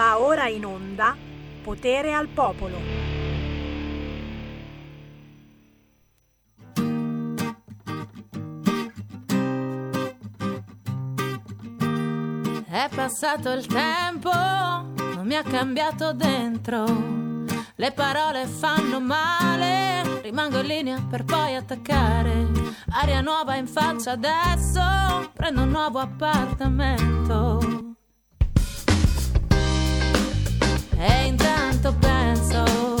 Va ora in onda Potere al Popolo. È passato il tempo, non mi ha cambiato dentro. Le parole fanno male, rimango in linea per poi attaccare. Aria nuova in faccia adesso, prendo un nuovo appartamento. E intanto penso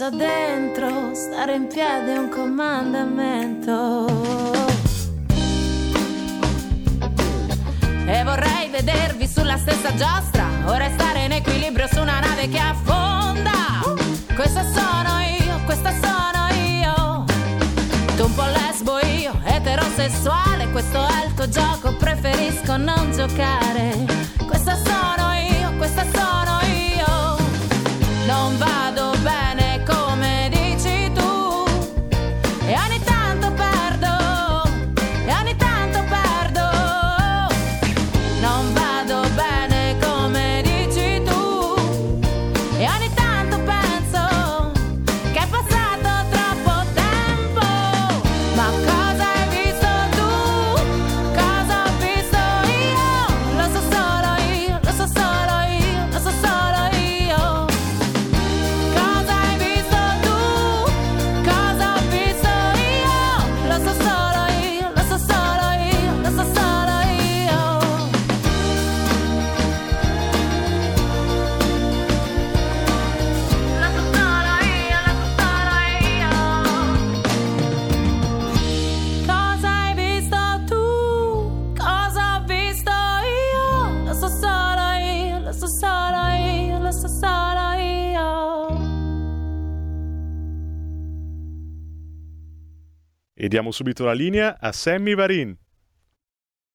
brucia dentro, stare in piedi è un comandamento. E vorrei vedervi sulla stessa giostra, o restare in equilibrio su una nave che affonda. Questa sono io, questa sono io. Tu un po' lesbo io, eterosessuale, questo è il tuo gioco, preferisco non giocare. Questa sono io, questa sono io. Non vado bene diamo subito la linea a Sammy Varin.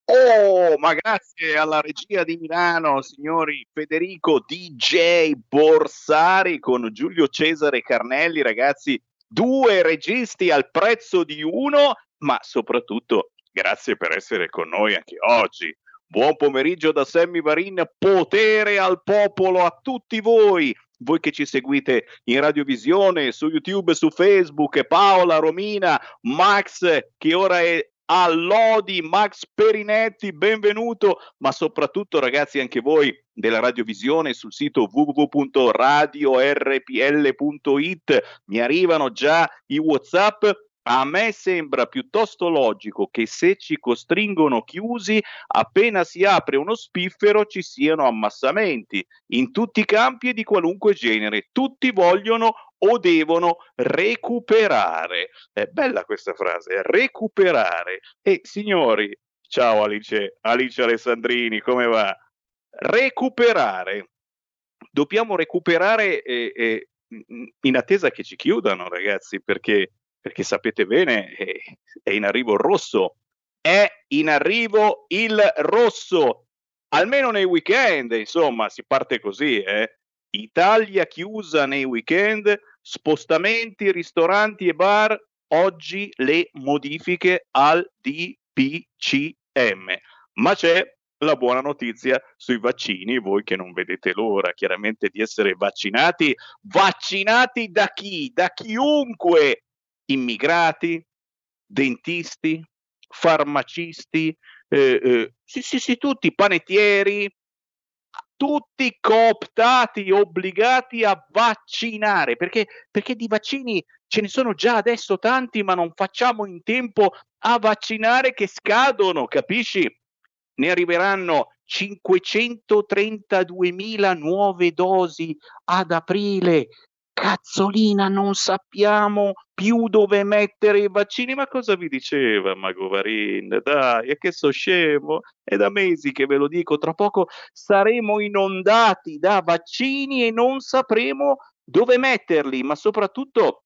Oh, ma grazie alla regia di Milano, signori Federico DJ Borsari con Giulio Cesare Carnelli, ragazzi, due registi al prezzo di uno, ma soprattutto grazie per essere con noi anche oggi. Buon pomeriggio da Sammy Varin, potere al popolo a tutti voi, voi che ci seguite in radiovisione, su YouTube, su Facebook, Paola, Romina, Max che ora è a Lodi, Max Perinetti, benvenuto, ma soprattutto ragazzi anche voi della radiovisione sul sito www.radiorpl.it mi arrivano già i Whatsapp a me sembra piuttosto logico che se ci costringono chiusi, appena si apre uno spiffero ci siano ammassamenti in tutti i campi e di qualunque genere. Tutti vogliono o devono recuperare. È bella questa frase, recuperare. E signori, ciao Alice, Alice Alessandrini, come va? Recuperare. Dobbiamo recuperare eh, eh, in attesa che ci chiudano, ragazzi, perché perché sapete bene, eh, è in arrivo il rosso, è in arrivo il rosso, almeno nei weekend, insomma, si parte così, eh. Italia chiusa nei weekend, spostamenti, ristoranti e bar, oggi le modifiche al DPCM. Ma c'è la buona notizia sui vaccini, voi che non vedete l'ora chiaramente di essere vaccinati, vaccinati da chi? Da chiunque immigrati, dentisti, farmacisti, eh, eh, sì, sì, sì, tutti, panettieri, tutti cooptati, obbligati a vaccinare, perché, perché di vaccini ce ne sono già adesso tanti, ma non facciamo in tempo a vaccinare che scadono, capisci? Ne arriveranno 532.000 nuove dosi ad aprile. Cazzolina, non sappiamo più dove mettere i vaccini. Ma cosa vi diceva Magovarin? Dai, è che so scemo. È da mesi che ve lo dico. Tra poco saremo inondati da vaccini e non sapremo dove metterli, ma soprattutto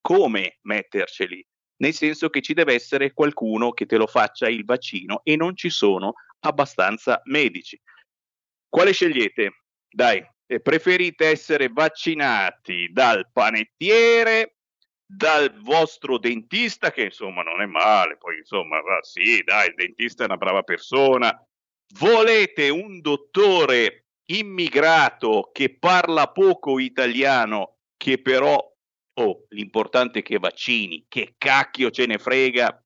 come metterceli. Nel senso che ci deve essere qualcuno che te lo faccia il vaccino e non ci sono abbastanza medici. Quale scegliete? Dai, preferite essere vaccinati dal panettiere, dal vostro dentista, che insomma non è male, poi insomma, sì, dai, il dentista è una brava persona. Volete un dottore immigrato che parla poco italiano, che però, oh, l'importante è che vaccini, che cacchio ce ne frega,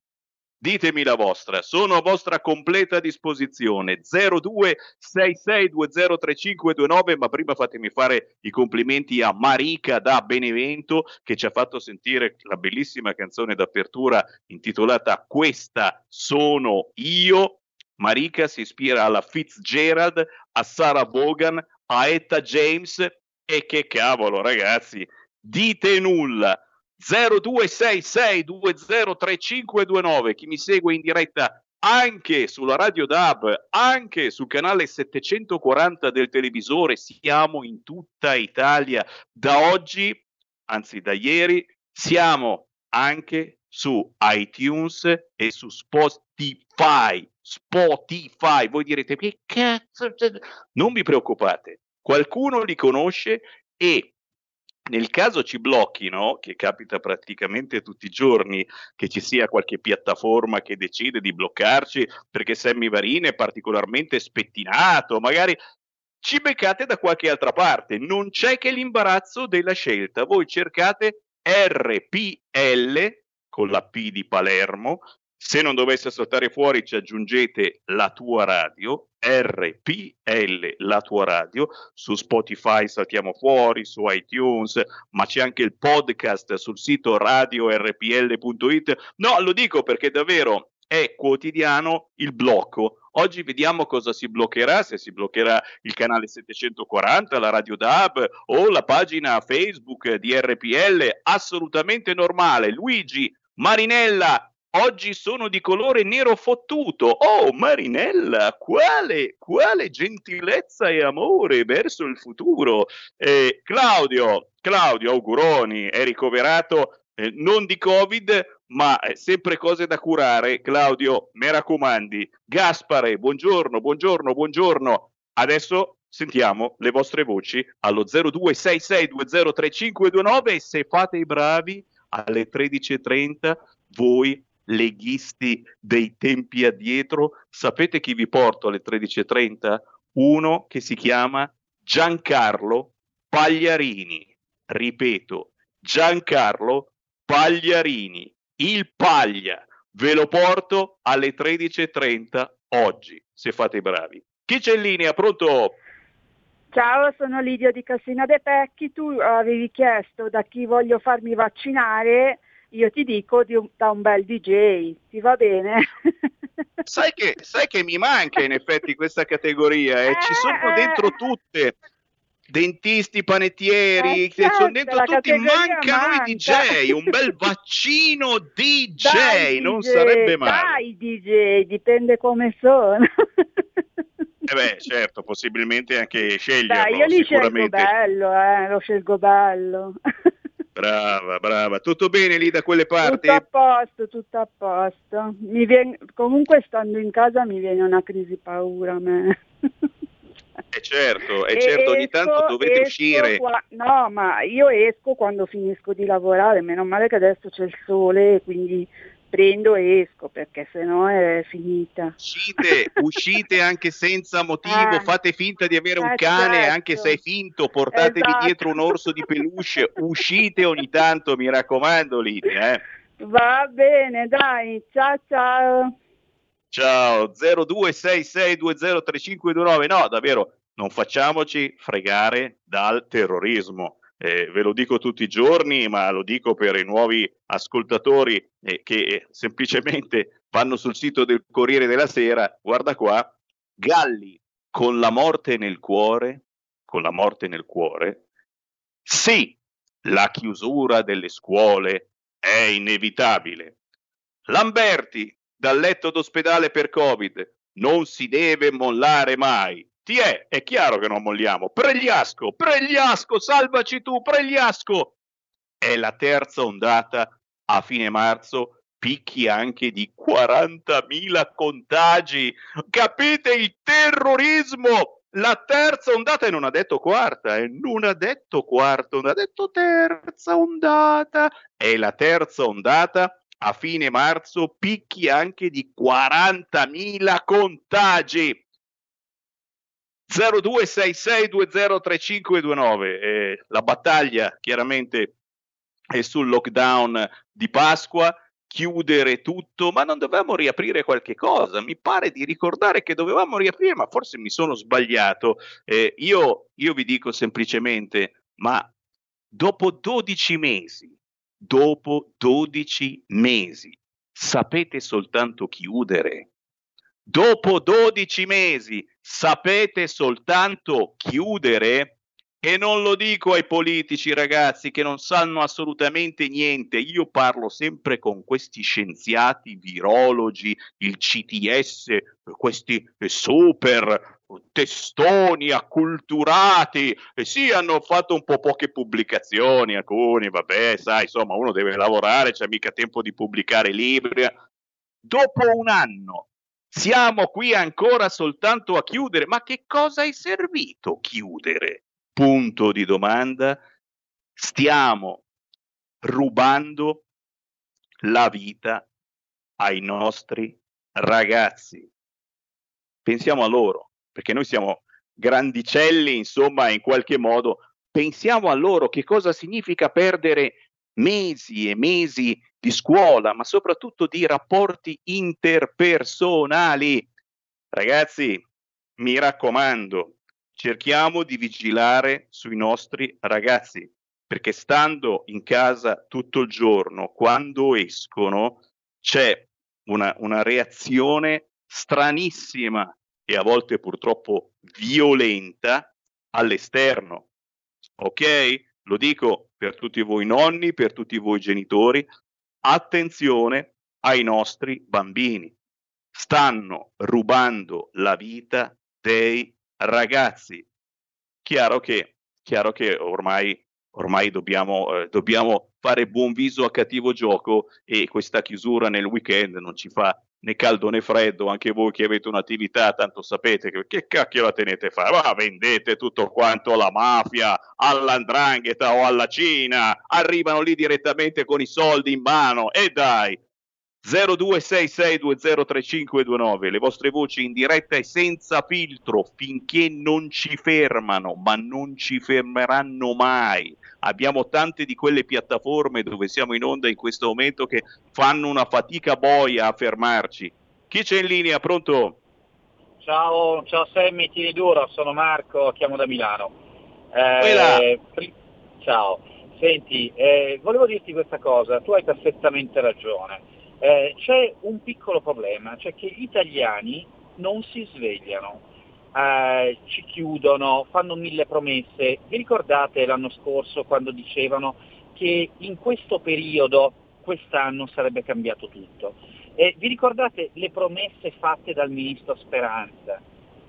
Ditemi la vostra, sono a vostra completa disposizione 0266203529, ma prima fatemi fare i complimenti a Marica da Benevento che ci ha fatto sentire la bellissima canzone d'apertura intitolata Questa sono io. Marica si ispira alla Fitzgerald, a Sarah Vaughan, a Etta James e che cavolo ragazzi, dite nulla 0266203529. Chi mi segue in diretta anche sulla radio DAB, anche sul canale 740 del televisore, siamo in tutta Italia. Da oggi, anzi da ieri, siamo anche su iTunes e su Spotify. Spotify, voi direte che cazzo? Non vi preoccupate, qualcuno li conosce e nel caso ci blocchino, che capita praticamente tutti i giorni, che ci sia qualche piattaforma che decide di bloccarci perché Sammy Varin è particolarmente spettinato, magari ci beccate da qualche altra parte. Non c'è che l'imbarazzo della scelta. Voi cercate RPL con la P di Palermo se non dovesse saltare fuori, ci aggiungete la tua radio, RPL, la tua radio, su Spotify saltiamo fuori, su iTunes, ma c'è anche il podcast sul sito radiorpl.it. No, lo dico perché davvero è quotidiano il blocco. Oggi vediamo cosa si bloccherà, se si bloccherà il canale 740, la radio DAB o la pagina Facebook di RPL, assolutamente normale. Luigi Marinella Oggi sono di colore nero fottuto. Oh, Marinella, quale, quale gentilezza e amore verso il futuro. Eh, Claudio, Claudio Auguroni è ricoverato eh, non di Covid, ma eh, sempre cose da curare. Claudio, mi raccomandi. Gaspare, buongiorno, buongiorno, buongiorno. Adesso sentiamo le vostre voci allo 0266203529 e se fate i bravi alle 13.30 voi leghisti dei tempi addietro, sapete chi vi porto alle 13.30? Uno che si chiama Giancarlo Pagliarini. Ripeto, Giancarlo Pagliarini, il Paglia. Ve lo porto alle 13.30 oggi, se fate i bravi. Chi c'è in linea? Pronto? Ciao, sono Lidia di Cassina De Pecchi. Tu avevi chiesto da chi voglio farmi vaccinare io ti dico un, da un bel DJ, ti va bene? sai, che, sai che mi manca in effetti questa categoria, eh? ci sono eh, dentro eh. tutte dentisti, panettieri, eh, certo, sono dentro tutti, mancano manca. i DJ, un bel vaccino DJ, dai, non DJ, sarebbe male. Dai DJ, dipende come sono. eh beh, certo, possibilmente anche sceglierlo. Dai, io li scelgo bello, eh, lo scelgo bello. Brava, brava. Tutto bene lì da quelle parti? Tutto a posto, tutto a posto. Viene, comunque stando in casa mi viene una crisi paura a me. Eh certo, è certo, ogni esco, tanto dovete uscire. Qua, no, ma io esco quando finisco di lavorare, meno male che adesso c'è il sole, quindi prendo e esco perché sennò è finita. Uscite, uscite anche senza motivo, eh, fate finta di avere un eh, cane certo. anche se è finto, portatevi esatto. dietro un orso di peluche, uscite ogni tanto, mi raccomando Lidia. Eh. Va bene, dai, ciao ciao. Ciao, 0266203529, no davvero, non facciamoci fregare dal terrorismo. Eh, ve lo dico tutti i giorni, ma lo dico per i nuovi ascoltatori eh, che semplicemente vanno sul sito del Corriere della Sera. Guarda qua, Galli con la morte nel cuore, con la morte nel cuore, sì, la chiusura delle scuole è inevitabile. Lamberti, dal letto d'ospedale per Covid, non si deve mollare mai. Ti è, è chiaro che non molliamo. Pregliasco, Pregliasco, salvaci tu, Pregliasco. È la terza ondata a fine marzo, picchi anche di 40.000 contagi. Capite il terrorismo? La terza ondata e non ha detto quarta, eh? non ha detto quarta, non ha detto terza ondata. È la terza ondata a fine marzo, picchi anche di 40.000 contagi. 0266203529. Eh, la battaglia chiaramente è sul lockdown di Pasqua, chiudere tutto, ma non dovevamo riaprire qualche cosa. Mi pare di ricordare che dovevamo riaprire, ma forse mi sono sbagliato. Eh, io, io vi dico semplicemente, ma dopo 12 mesi, dopo 12 mesi, sapete soltanto chiudere? Dopo 12 mesi sapete soltanto chiudere? E non lo dico ai politici, ragazzi, che non sanno assolutamente niente. Io parlo sempre con questi scienziati, virologi, il CTS, questi super testoni acculturati. E sì, hanno fatto un po' poche pubblicazioni, alcuni, vabbè, sai, insomma, uno deve lavorare, c'è mica tempo di pubblicare libri. Dopo un anno siamo qui ancora soltanto a chiudere. Ma che cosa è servito chiudere? Punto di domanda. Stiamo rubando la vita ai nostri ragazzi. Pensiamo a loro, perché noi siamo grandicelli, insomma, in qualche modo. Pensiamo a loro che cosa significa perdere mesi e mesi di scuola, ma soprattutto di rapporti interpersonali. Ragazzi, mi raccomando, cerchiamo di vigilare sui nostri ragazzi, perché stando in casa tutto il giorno, quando escono, c'è una, una reazione stranissima e a volte purtroppo violenta all'esterno. Ok? Lo dico per tutti voi nonni, per tutti voi genitori, attenzione ai nostri bambini. Stanno rubando la vita dei ragazzi. Chiaro che, chiaro che ormai, ormai dobbiamo, eh, dobbiamo fare buon viso a cattivo gioco e questa chiusura nel weekend non ci fa né caldo né freddo, anche voi che avete un'attività, tanto sapete che, che cacchio la tenete a fare, ma vendete tutto quanto alla mafia, all'andrangheta o alla Cina, arrivano lì direttamente con i soldi in mano e dai, 0266203529, le vostre voci in diretta e senza filtro finché non ci fermano, ma non ci fermeranno mai. Abbiamo tante di quelle piattaforme dove siamo in onda in questo momento che fanno una fatica boia a fermarci. Chi c'è in linea? Pronto? Ciao, ciao Sammy, tieni duro, sono Marco, chiamo da Milano. Eh, pri- ciao, senti, eh, volevo dirti questa cosa, tu hai perfettamente ragione eh, c'è un piccolo problema, cioè che gli italiani non si svegliano, eh, ci chiudono, fanno mille promesse. Vi ricordate l'anno scorso quando dicevano che in questo periodo, quest'anno sarebbe cambiato tutto? Eh, vi ricordate le promesse fatte dal ministro Speranza?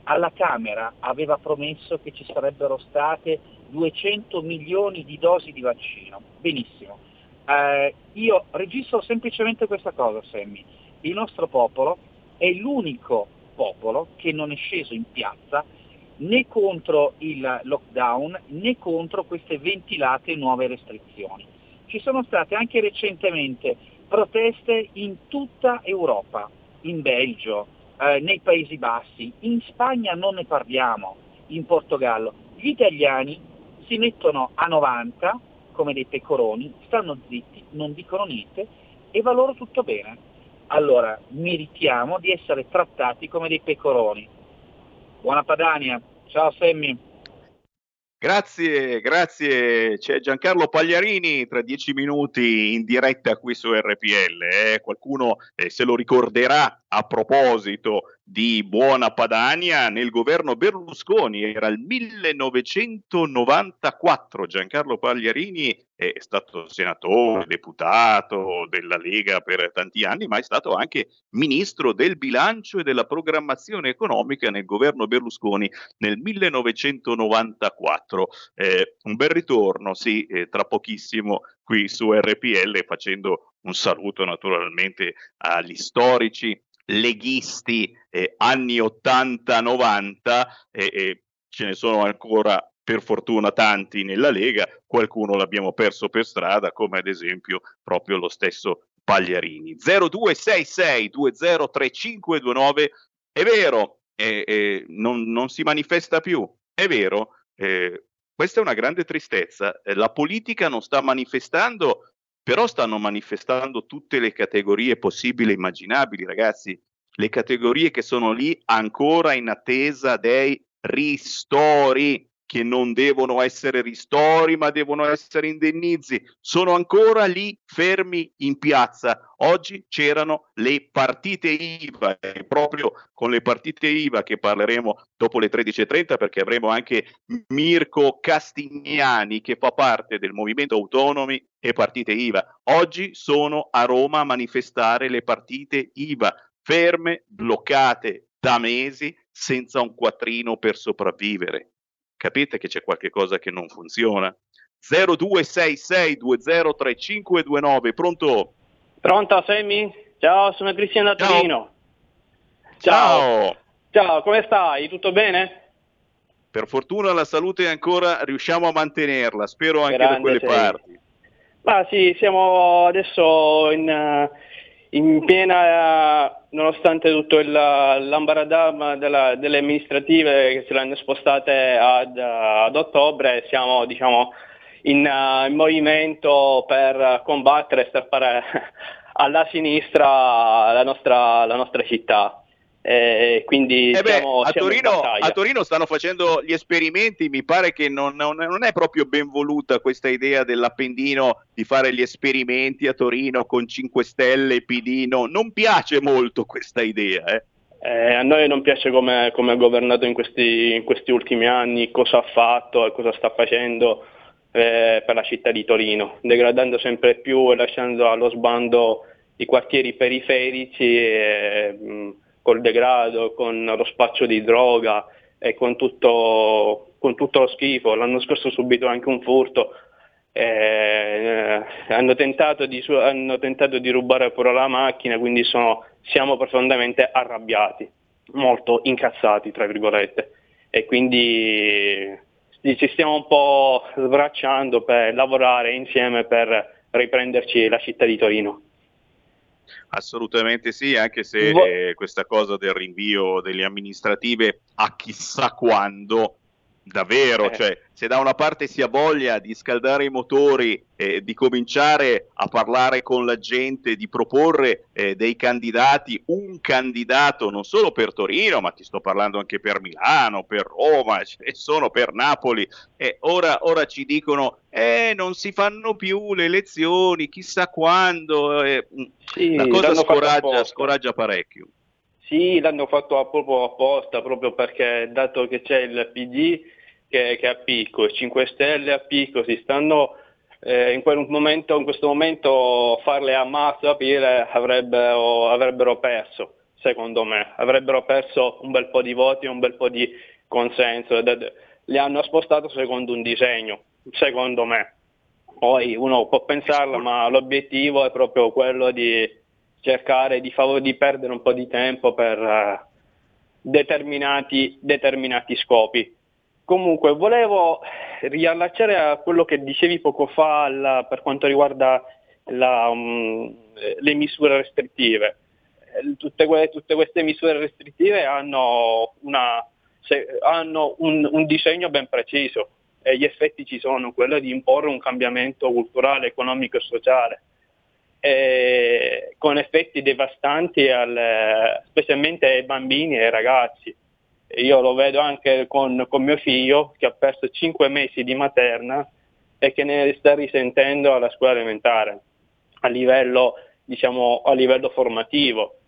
Alla Camera aveva promesso che ci sarebbero state 200 milioni di dosi di vaccino. Benissimo eh, io registro semplicemente questa cosa, Sammy. Il nostro popolo è l'unico popolo che non è sceso in piazza né contro il lockdown né contro queste ventilate nuove restrizioni. Ci sono state anche recentemente proteste in tutta Europa, in Belgio, eh, nei Paesi Bassi, in Spagna non ne parliamo, in Portogallo. Gli italiani si mettono a 90 come dei pecoroni, stanno zitti, non dicono niente e va loro tutto bene. Allora meritiamo di essere trattati come dei pecoroni. Buona Padania! Ciao Semmi. Grazie, grazie. C'è Giancarlo Pagliarini tra dieci minuti in diretta qui su RPL. Eh? Qualcuno eh, se lo ricorderà a proposito di Buona Padania nel governo Berlusconi, era il 1994. Giancarlo Pagliarini è stato senatore, deputato della Lega per tanti anni, ma è stato anche ministro del bilancio e della programmazione economica nel governo Berlusconi nel 1994. Eh, un bel ritorno, sì, eh, tra pochissimo qui su RPL facendo un saluto naturalmente agli storici leghisti eh, anni 80-90 e, e ce ne sono ancora per fortuna tanti nella Lega, qualcuno l'abbiamo perso per strada, come ad esempio proprio lo stesso Pagliarini. 0266203529 è vero, eh, eh, non, non, si manifesta più, è vero, eh, questa è una grande tristezza. Eh, la politica non sta manifestando però stanno manifestando tutte le categorie possibili e immaginabili, ragazzi, le categorie che sono lì ancora in attesa dei ristori che non devono essere ristori ma devono essere indennizi, sono ancora lì fermi in piazza. Oggi c'erano le partite IVA e proprio con le partite IVA che parleremo dopo le 13.30 perché avremo anche Mirko Castignani che fa parte del movimento autonomi e partite IVA. Oggi sono a Roma a manifestare le partite IVA ferme, bloccate da mesi senza un quattrino per sopravvivere capite che c'è qualche cosa che non funziona? 0266203529, pronto? Pronto, Semmi? Ciao, sono Cristiano da Torino. Ciao. Ciao. Ciao, come stai? Tutto bene? Per fortuna la salute ancora riusciamo a mantenerla, spero anche Grande da quelle sei. parti. Ma sì, siamo adesso in, in piena, nonostante tutto il, l'ambaradam della, delle amministrative che se le hanno spostate ad, ad ottobre, siamo diciamo, in, in, movimento per combattere e strappare alla sinistra la nostra, la nostra città. Eh, quindi eh beh, siamo, a, siamo Torino, a, Torino, stanno facendo gli esperimenti, mi pare che non, non, non, è proprio ben voluta questa idea dell'Appendino di fare gli esperimenti a Torino con 5 Stelle, PD, no, non piace molto questa idea. Eh. Eh, a noi non piace come, come ha governato in questi, in questi, ultimi anni, cosa ha fatto e cosa sta facendo eh, per la città di Torino, degradando sempre più e lasciando allo sbando i quartieri periferici. E, mh, col degrado, con lo spaccio di droga e con tutto, con tutto lo schifo. L'anno scorso ho subito anche un furto. Eh, hanno, tentato di, hanno, tentato di, rubare pure la macchina, quindi sono, siamo profondamente arrabbiati, molto incazzati, tra virgolette. E quindi ci stiamo un po' sbracciando per lavorare insieme per riprenderci la città di Torino. Assolutamente sì, anche se eh, questa cosa del rinvio delle amministrative a chissà quando davvero, eh. cioè se da una parte si ha voglia di scaldare i motori e di cominciare a parlare con la gente, di proporre eh, dei candidati, un candidato non solo per Torino, ma ti sto parlando anche per Milano, per Roma, ce ne sono per Napoli, e ora, ora ci dicono eh, non si fanno più le elezioni, chissà quando, eh, mm, sì, la cosa scoraggia, scoraggia parecchio. Sì, l'hanno fatto proprio apposta, proprio perché dato che c'è il PD che, che a picco, i 5 Stelle a picco si stanno eh, in, momento, in, questo momento farle a massa aprire avrebbero, avrebbero perso, secondo me, avrebbero perso un bel po' di voti, un bel po' di consenso, li hanno spostato secondo un disegno, secondo me. Poi uno può pensarlo, ma l'obiettivo è proprio quello di cercare di, fav- di perdere un po' di tempo per uh, determinati, determinati scopi. Comunque, volevo riallacciare a quello che dicevi poco fa la, per quanto riguarda la, um, le misure restrittive. Eh, tutte, que- tutte, queste misure restrittive hanno, una, se, hanno un, un, disegno ben preciso e gli effetti ci sono, quello di imporre un cambiamento culturale, economico e sociale, e con effetti devastanti al, specialmente ai bambini e ai ragazzi io lo vedo anche con, con mio figlio che ha perso 5 mesi di materna e che ne sta risentendo alla scuola elementare a livello, diciamo, a livello formativo.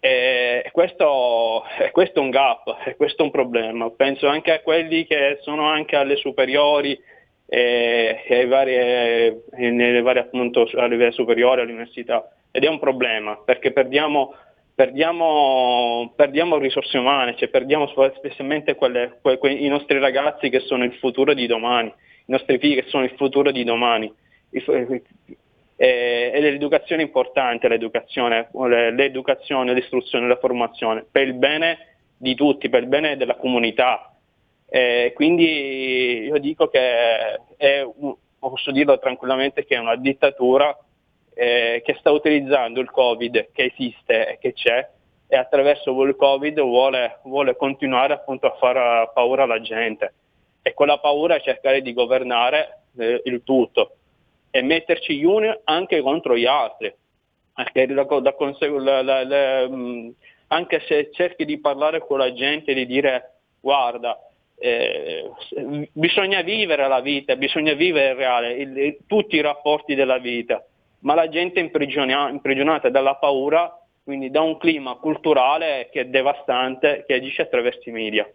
E questo, questo, è un gap, questo è un problema. Penso anche a quelli che sono anche alle superiori e, e varie, nelle varie appunto a livello superiore all'università ed è un problema perché perdiamo, perdiamo, perdiamo risorse umane, cioè perdiamo specialmente quelle, que, que, i nostri ragazzi che sono il futuro di domani, i nostri figli che sono il futuro di domani. E, e l'educazione è importante, l'educazione, l'educazione, l'istruzione, la formazione, per il bene di tutti, per il bene della comunità. E quindi io dico che è, posso dirlo tranquillamente, che è una dittatura eh, che sta utilizzando il Covid che esiste e che c'è e attraverso il Covid vuole, vuole continuare appunto a fare paura alla gente e quella paura è cercare di governare eh, il tutto e metterci gli uni anche contro gli altri. La, la, la, mm, anche se cerchi di parlare con la gente, di dire guarda, eh, bisogna vivere la vita, bisogna vivere il reale, il, il, tutti i rapporti della vita, ma la gente è imprigiona- imprigionata dalla paura, quindi da un clima culturale che è devastante, che agisce attraverso i media.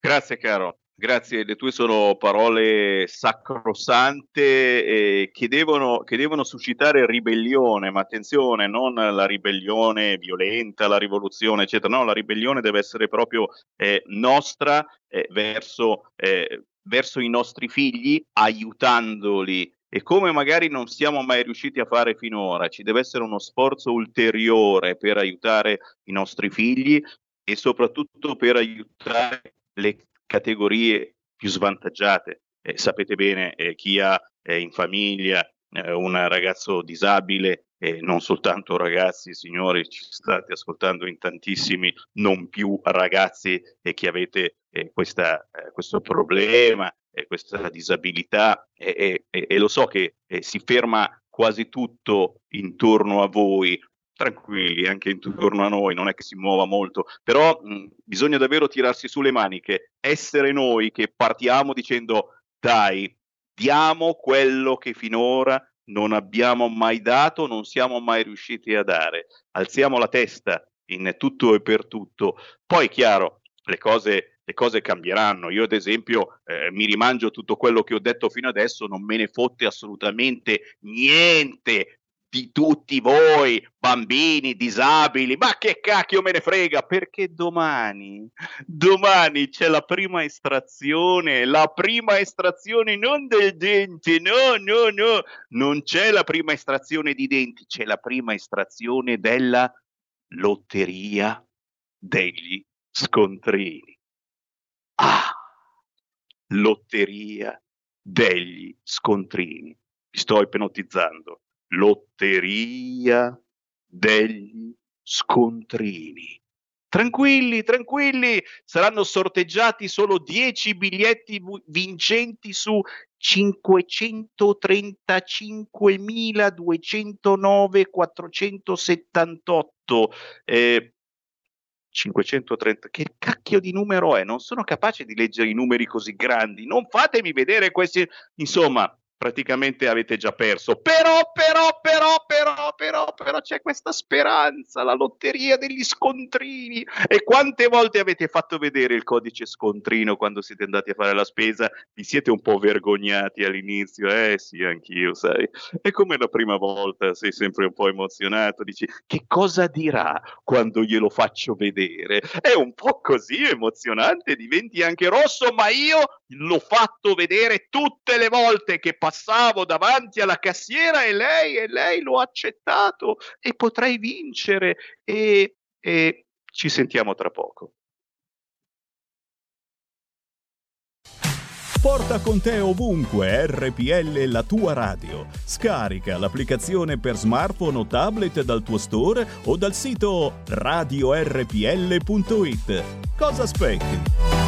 Grazie caro. Grazie, le tue sono parole sacrosante eh, che, devono, che, devono, suscitare ribellione, ma attenzione, non la ribellione violenta, la rivoluzione, eccetera, no, la ribellione deve essere proprio eh, nostra eh, verso, eh, verso i nostri figli, aiutandoli e come magari non siamo mai riusciti a fare finora, ci deve essere uno sforzo ulteriore per aiutare i nostri figli e soprattutto per aiutare le categorie più svantaggiate. Eh, sapete bene eh, chi ha eh, in famiglia eh, un ragazzo disabile, e non soltanto ragazzi, signori, ci state ascoltando in tantissimi, non più ragazzi e che avete eh, questa, eh, questo problema, questa disabilità e, e, lo so che si ferma quasi tutto intorno a voi, tranquilli anche intorno a noi, non è che si muova molto, però mh, bisogna davvero tirarsi sulle maniche, essere noi che partiamo dicendo dai, diamo quello che finora non abbiamo mai dato, non siamo mai riusciti a dare, alziamo la testa in tutto e per tutto. Poi, chiaro, le cose, le cose cambieranno. Io, ad esempio, eh, mi rimangio tutto quello che ho detto fino adesso, non me ne fotte assolutamente niente di tutti voi, bambini, disabili, ma che cacchio me ne frega, perché domani, domani c'è la prima estrazione, la prima estrazione non del dente, no, no, no, non c'è la prima estrazione di denti, c'è la prima estrazione della lotteria degli scontrini. Ah, lotteria degli scontrini. Vi sto ipnotizzando lotteria degli scontrini. Tranquilli, tranquilli, saranno sorteggiati solo 10 biglietti vincenti su 535.209.478. Eh, 530, che cacchio di numero è? Non sono capace di leggere i numeri così grandi. Non fatemi vedere questi. Insomma, praticamente avete già perso. Però, però, però, però, però, però c'è questa speranza, la lotteria degli scontrini. E quante volte avete fatto vedere il codice scontrino quando siete andati a fare la spesa? Vi siete un po' vergognati all'inizio? Eh sì, anch'io, sai. E come la prima volta sei sempre un po' emozionato, dici che cosa dirà quando glielo faccio vedere? È un po' così emozionante, diventi anche rosso, ma io l'ho fatto vedere tutte le volte che passavo davanti alla cassiera e lei, e lei lo ha accettato e potrei vincere e, e ci sentiamo tra poco. Porta con te ovunque RPL la tua radio. Scarica l'applicazione per smartphone o tablet dal tuo store o dal sito radiorpl.it. Cosa aspetti?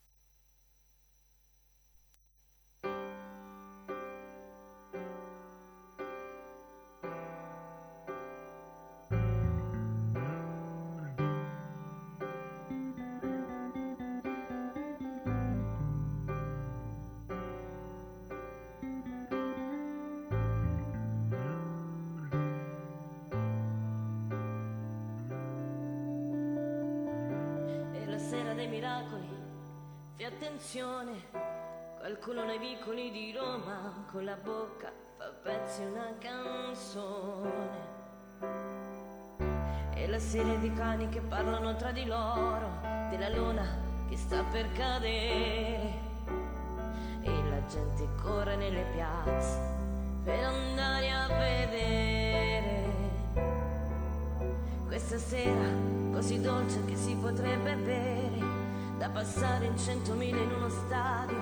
Attenzione, qualcuno nei vicoli di Roma con la bocca fa pezzi una canzone. E la serie di cani che parlano tra di loro, della luna che sta per cadere. E la gente corre nelle piazze per andare a vedere. Questa sera così dolce che si potrebbe bere, da passare in centomila in uno stadio,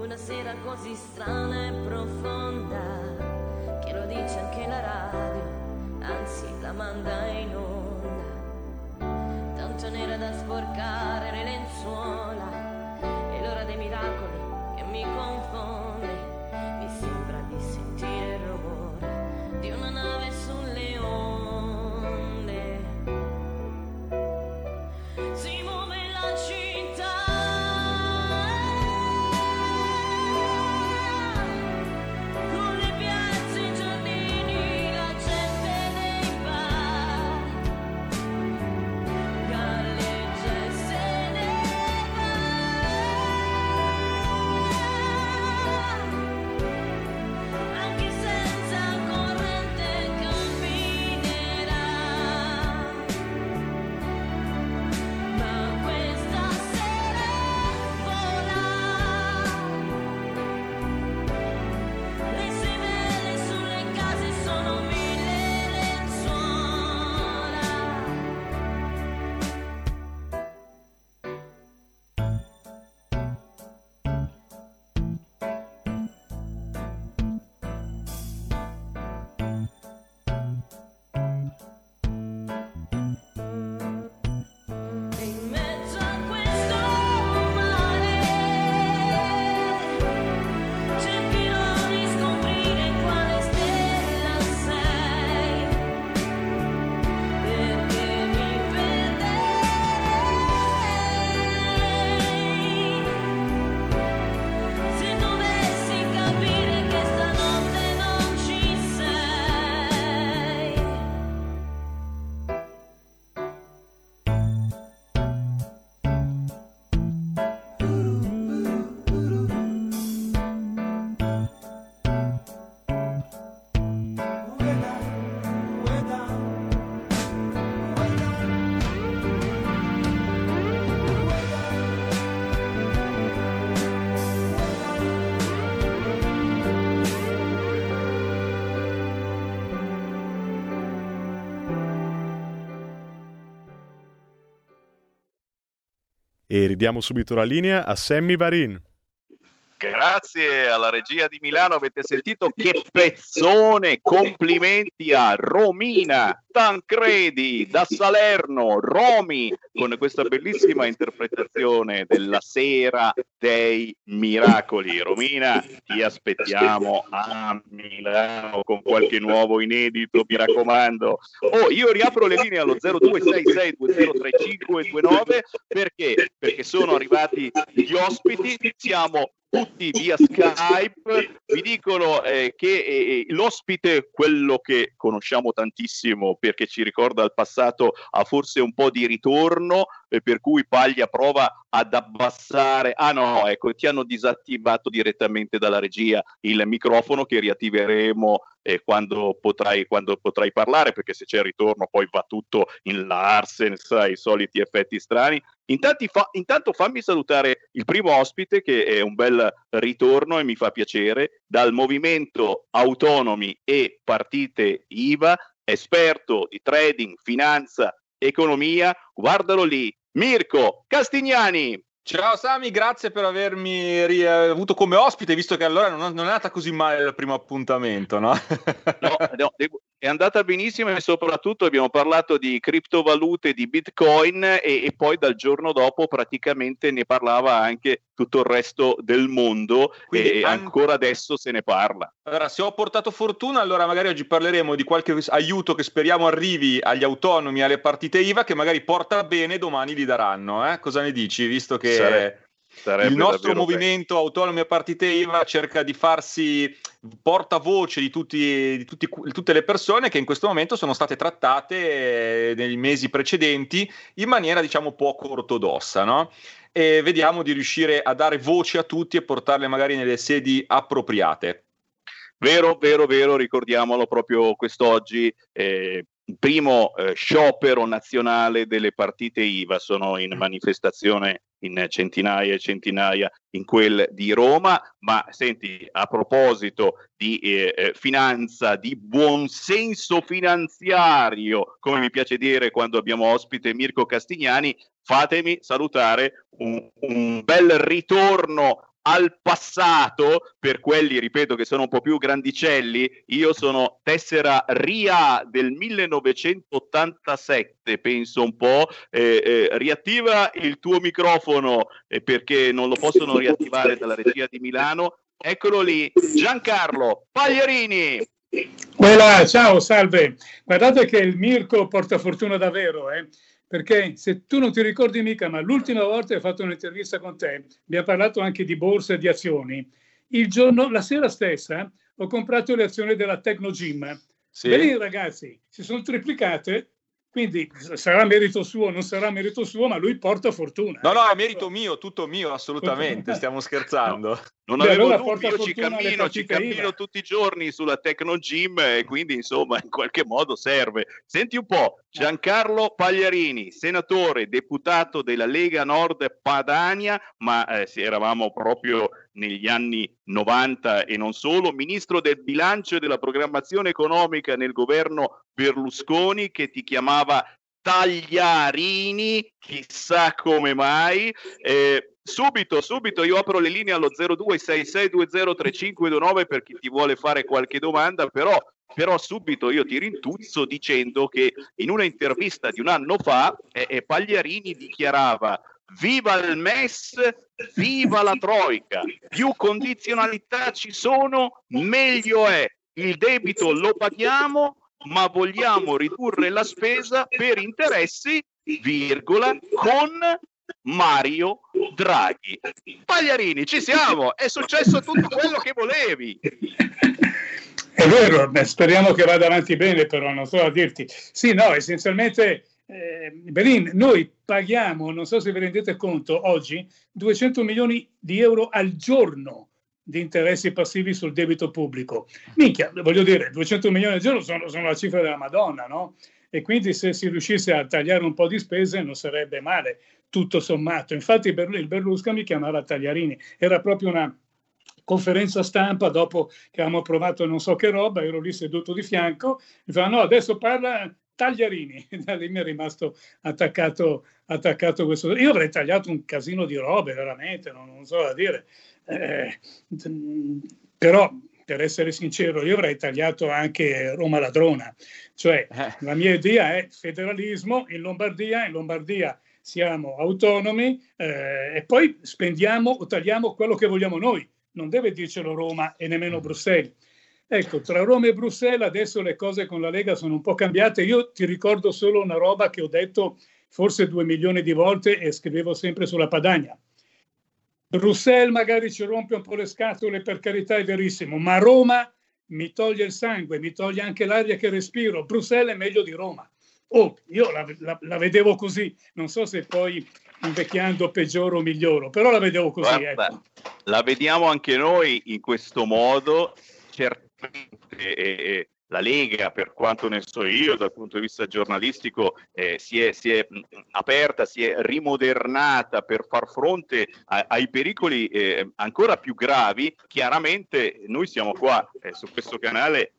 una sera così strana e profonda, che lo dice anche la radio, anzi la manda in onda. Tanto nera da sporcare le lenzuola, è l'ora E ridiamo subito la linea a Sammy Varin. Grazie alla regia di Milano, avete sentito che pezzone, complimenti a Romina Tancredi da Salerno, Romi, con questa bellissima interpretazione della sera dei miracoli. Romina, ti aspettiamo a Milano con qualche nuovo inedito, mi raccomando. Oh, io riapro le linee allo 0266203529 perché? Perché sono arrivati gli ospiti, siamo tutti via Skype, vi dicono eh, che eh, l'ospite, quello che conosciamo tantissimo perché ci ricorda il passato, ha forse un po' di ritorno, eh, per cui Paglia prova ad abbassare. Ah no, ecco, ti hanno disattivato direttamente dalla regia il microfono che riattiveremo eh, quando, potrai, quando potrai parlare, perché se c'è il ritorno poi va tutto in Larsen, sai, i soliti effetti strani. Intanto, fa, intanto fammi salutare il primo ospite che è un bel ritorno e mi fa piacere dal movimento autonomi e partite IVA, esperto di trading, finanza, economia, guardalo lì, Mirko Castignani. Ciao Sami, grazie per avermi ri- avuto come ospite, visto che allora non, non, è andata così male il primo appuntamento, no? no, no è andata benissimo e soprattutto abbiamo parlato di criptovalute, di bitcoin e, e, poi dal giorno dopo praticamente ne parlava anche tutto il resto del mondo Quindi e an- ancora adesso se ne parla. Allora, se ho portato fortuna, allora magari oggi parleremo di qualche aiuto che speriamo arrivi agli autonomi, alle partite IVA, che magari porta bene domani li daranno. Eh? Cosa ne dici? Visto che... Sare- Sarebbe il nostro movimento bello. autonomi a partite IVA cerca di farsi portavoce di, tutti, di tutti, tutte le persone che in questo momento sono state trattate eh, nei mesi precedenti in maniera diciamo poco ortodossa, no? E vediamo di riuscire a dare voce a tutti e portarle magari nelle sedi appropriate. Vero, vero, vero, ricordiamolo proprio quest'oggi. Eh, primo eh, sciopero nazionale delle partite IVA sono in manifestazione in centinaia e centinaia in quel di Roma, ma senti, a proposito di eh, eh, finanza, di buonsenso finanziario, come mi piace dire quando abbiamo ospite Mirko Castignani, fatemi salutare un, un bel ritorno al passato, per quelli, ripeto, che sono un po' più grandicelli, io sono tessera RIA del 1987, penso un po', eh, eh, riattiva il tuo microfono eh, perché non lo possono riattivare dalla regia di Milano. Eccolo lì, Giancarlo Pagliarini. Quella, ciao, salve. Guardate che il Mirko porta fortuna davvero, eh perché se tu non ti ricordi mica, ma l'ultima volta che ho fatto un'intervista con te, abbiamo parlato anche di borsa e di azioni. Il giorno, la sera stessa ho comprato le azioni della Tecnogym. Sì. Bene, ragazzi, si sono triplicate quindi sarà merito suo, non sarà merito suo, ma lui porta fortuna. No, no, è merito mio, tutto mio, assolutamente, stiamo scherzando. No, non Beh, avevo allora dubbi, io ci cammino, ci cammino tutti i giorni sulla Tecno Gym e quindi insomma in qualche modo serve. Senti un po', Giancarlo Pagliarini, senatore, deputato della Lega Nord Padania, ma eh, eravamo proprio negli anni 90 e non solo, ministro del bilancio e della programmazione economica nel governo Berlusconi che ti chiamava Tagliarini, chissà come mai. Eh, subito, subito io apro le linee allo 0266203529 per chi ti vuole fare qualche domanda, però, però subito io ti rintuzzo dicendo che in una intervista di un anno fa eh, eh, Pagliarini dichiarava Viva il MES, viva la Troica. Più condizionalità ci sono, meglio è. Il debito lo paghiamo, ma vogliamo ridurre la spesa per interessi, virgola, con Mario Draghi. Pagliarini, ci siamo, è successo tutto quello che volevi. È vero, speriamo che vada avanti bene, però non so a dirti. Sì, no, essenzialmente eh, Berin, noi paghiamo, non so se vi rendete conto, oggi 200 milioni di euro al giorno di interessi passivi sul debito pubblico. Minchia, voglio dire, 200 milioni al giorno sono, sono la cifra della Madonna, no? E quindi se si riuscisse a tagliare un po' di spese non sarebbe male, tutto sommato. Infatti il Berlusconi chiamava Tagliarini, era proprio una conferenza stampa dopo che avevamo approvato non so che roba, ero lì seduto di fianco, mi diceva no, adesso parla Tagliarini, da lì mi è rimasto attaccato, attaccato questo. Io avrei tagliato un casino di robe, veramente, non, non so da dire. Eh, però, per essere sincero, io avrei tagliato anche Roma Ladrona. Cioè, eh. la mia idea è federalismo in Lombardia, in Lombardia siamo autonomi eh, e poi spendiamo o tagliamo quello che vogliamo noi. Non deve dircelo Roma e nemmeno Bruxelles Ecco, tra Roma e Bruxelles adesso le cose con la Lega sono un po' cambiate. Io ti ricordo solo una roba che ho detto forse due milioni di volte e scrivevo sempre sulla Padania. Bruxelles magari ci rompe un po' le scatole, per carità è verissimo, ma Roma mi toglie il sangue, mi toglie anche l'aria che respiro. Bruxelles è meglio di Roma. Oh, io la, la, la, vedevo così, non so se poi invecchiando peggioro o miglioro, però la vedevo così. Guarda, ecco. La vediamo anche noi in questo modo, certamente. Eh, la Lega, per quanto ne so io, dal punto di vista giornalistico, eh, si, è, si, è, aperta, si è rimodernata per far fronte a, ai pericoli eh, ancora più gravi. Chiaramente noi siamo qua eh, su questo canale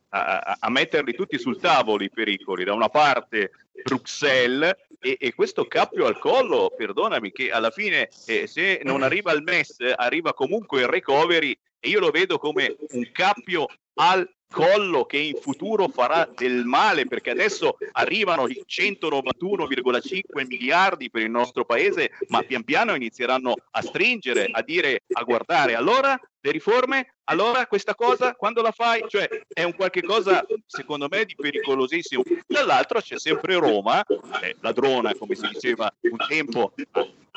a, metterli tutti sul tavolo i pericoli. Da una parte Bruxelles e, e, questo cappio al collo, perdonami, che alla fine eh, se non arriva il MES arriva comunque il recovery e io lo vedo come un cappio al collo che in futuro farà del male perché adesso arrivano i 191,5 miliardi per il nostro paese ma pian piano inizieranno a stringere a dire a guardare allora le riforme allora questa cosa quando la fai cioè è un qualche cosa secondo me di pericolosissimo. Dall'altro c'è sempre Roma eh, ladrona come si diceva un tempo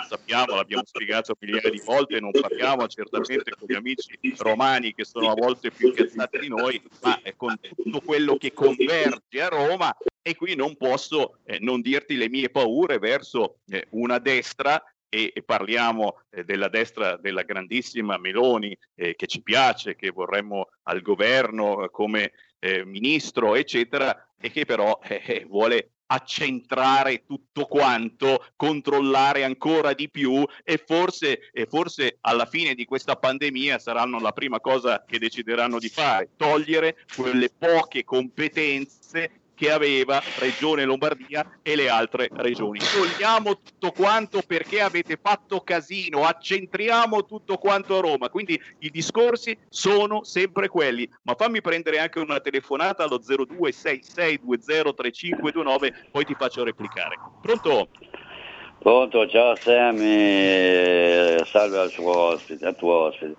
sappiamo, l'abbiamo spiegato milioni di volte, non parliamo certamente con gli amici romani che sono a volte più incazzati di noi, ma con tutto quello che converge a Roma e qui non posso eh, non dirti le mie paure verso eh, una destra e, parliamo eh, della destra della grandissima Meloni eh, che ci piace, che vorremmo al governo eh, come eh, ministro, eccetera, e che però vuole accentrare tutto quanto, controllare ancora di più e forse, e forse alla fine di questa pandemia saranno la prima cosa che decideranno di fare, togliere quelle poche competenze che aveva Regione Lombardia e le altre regioni. Togliamo tutto quanto perché avete fatto casino, accentriamo tutto quanto a Roma. Quindi i discorsi sono sempre quelli. Ma fammi prendere anche una telefonata allo 0266203529, poi ti faccio replicare. Pronto? Pronto, ciao Sammy, salve al suo ospite, al tuo ospite.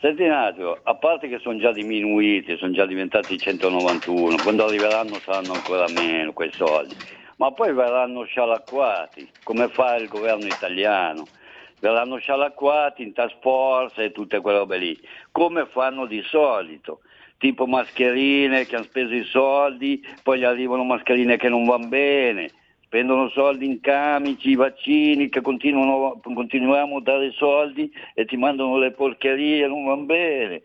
Senti un attimo, a parte che sono già diminuiti, sono già diventati 191, quando arriveranno saranno ancora meno quei soldi, ma poi verranno scialacquati, come fa il governo italiano, verranno scialacquati in task force e tutte quelle robe lì, come fanno di solito tipo mascherine che hanno speso i soldi, poi gli arrivano mascherine che non vanno bene, spendono soldi in camici, vaccini, che continuiamo a dare soldi e ti mandano le porcherie, non va bene.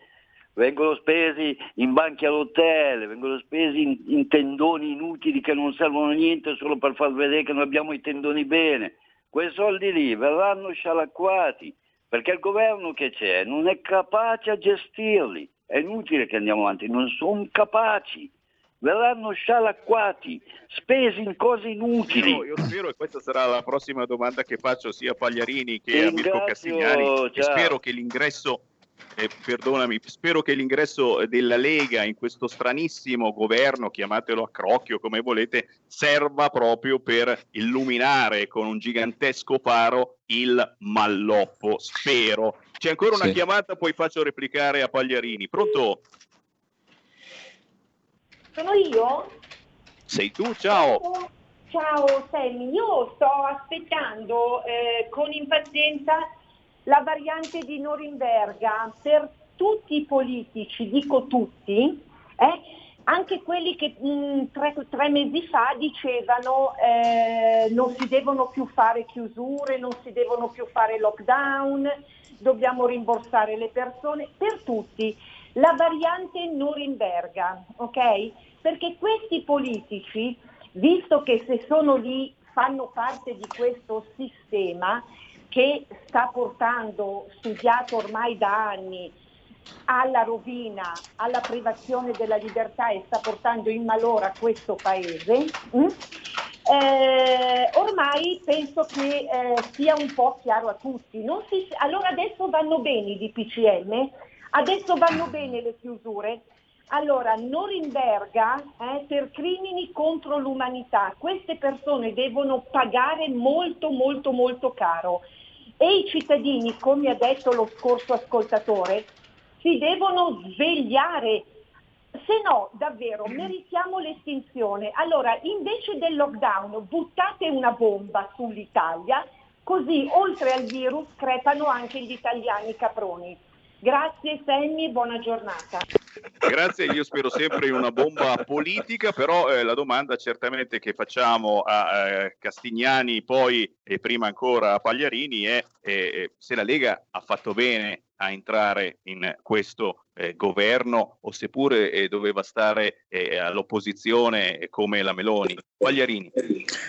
Vengono spesi in banchi all'hotel, vengono spesi in, in tendoni inutili che non servono a niente solo per far vedere che noi abbiamo i tendoni bene. Quei soldi lì verranno scialacquati perché il governo che c'è non è capace a gestirli. È inutile che andiamo avanti, non sono capaci verranno scialacquati, spesi in cose inutili. Io, io spero, e questa sarà la prossima domanda che faccio sia a Pagliarini che a Mirko Castigliani, e spero che l'ingresso eh, perdonami, spero che l'ingresso della Lega in questo stranissimo governo, chiamatelo a crocchio come volete, serva proprio per illuminare con un gigantesco faro il malloppo. Spero. C'è ancora una sì. chiamata, poi faccio replicare a Pagliarini. Pronto? Sono io? Sei tu, ciao. Ciao Sammy, io sto aspettando eh, con impazienza la variante di Norimberga per tutti i politici, dico tutti, eh, anche quelli che mh, mm, tre, tre, mesi fa dicevano eh, non si devono più fare chiusure, non si devono più fare lockdown, dobbiamo rimborsare le persone, per tutti. La variante Norimberga, ok? perché questi politici, visto che se sono lì fanno parte di questo sistema che sta portando, studiato ormai da anni, alla rovina, alla privazione della libertà e sta portando in malora questo paese, hm? eh, ormai penso che eh, sia un po' chiaro a tutti. Si, allora adesso vanno bene i DPCM, adesso vanno bene le chiusure, allora, Norimberga eh, per crimini contro l'umanità, queste persone devono pagare molto molto molto caro e i cittadini, come ha detto lo scorso ascoltatore, si devono svegliare, se no davvero meritiamo l'estinzione. Allora, invece del lockdown, buttate una bomba sull'Italia, così oltre al virus crepano anche gli italiani caproni. Grazie Sammy buona giornata. Grazie, io spero sempre in una bomba politica, però eh, la domanda certamente che facciamo a eh, Castignani poi e prima ancora a Pagliarini è eh, se la Lega ha fatto bene a entrare in questo eh, governo o seppure eh, doveva stare eh, all'opposizione come la Meloni. Pagliarini.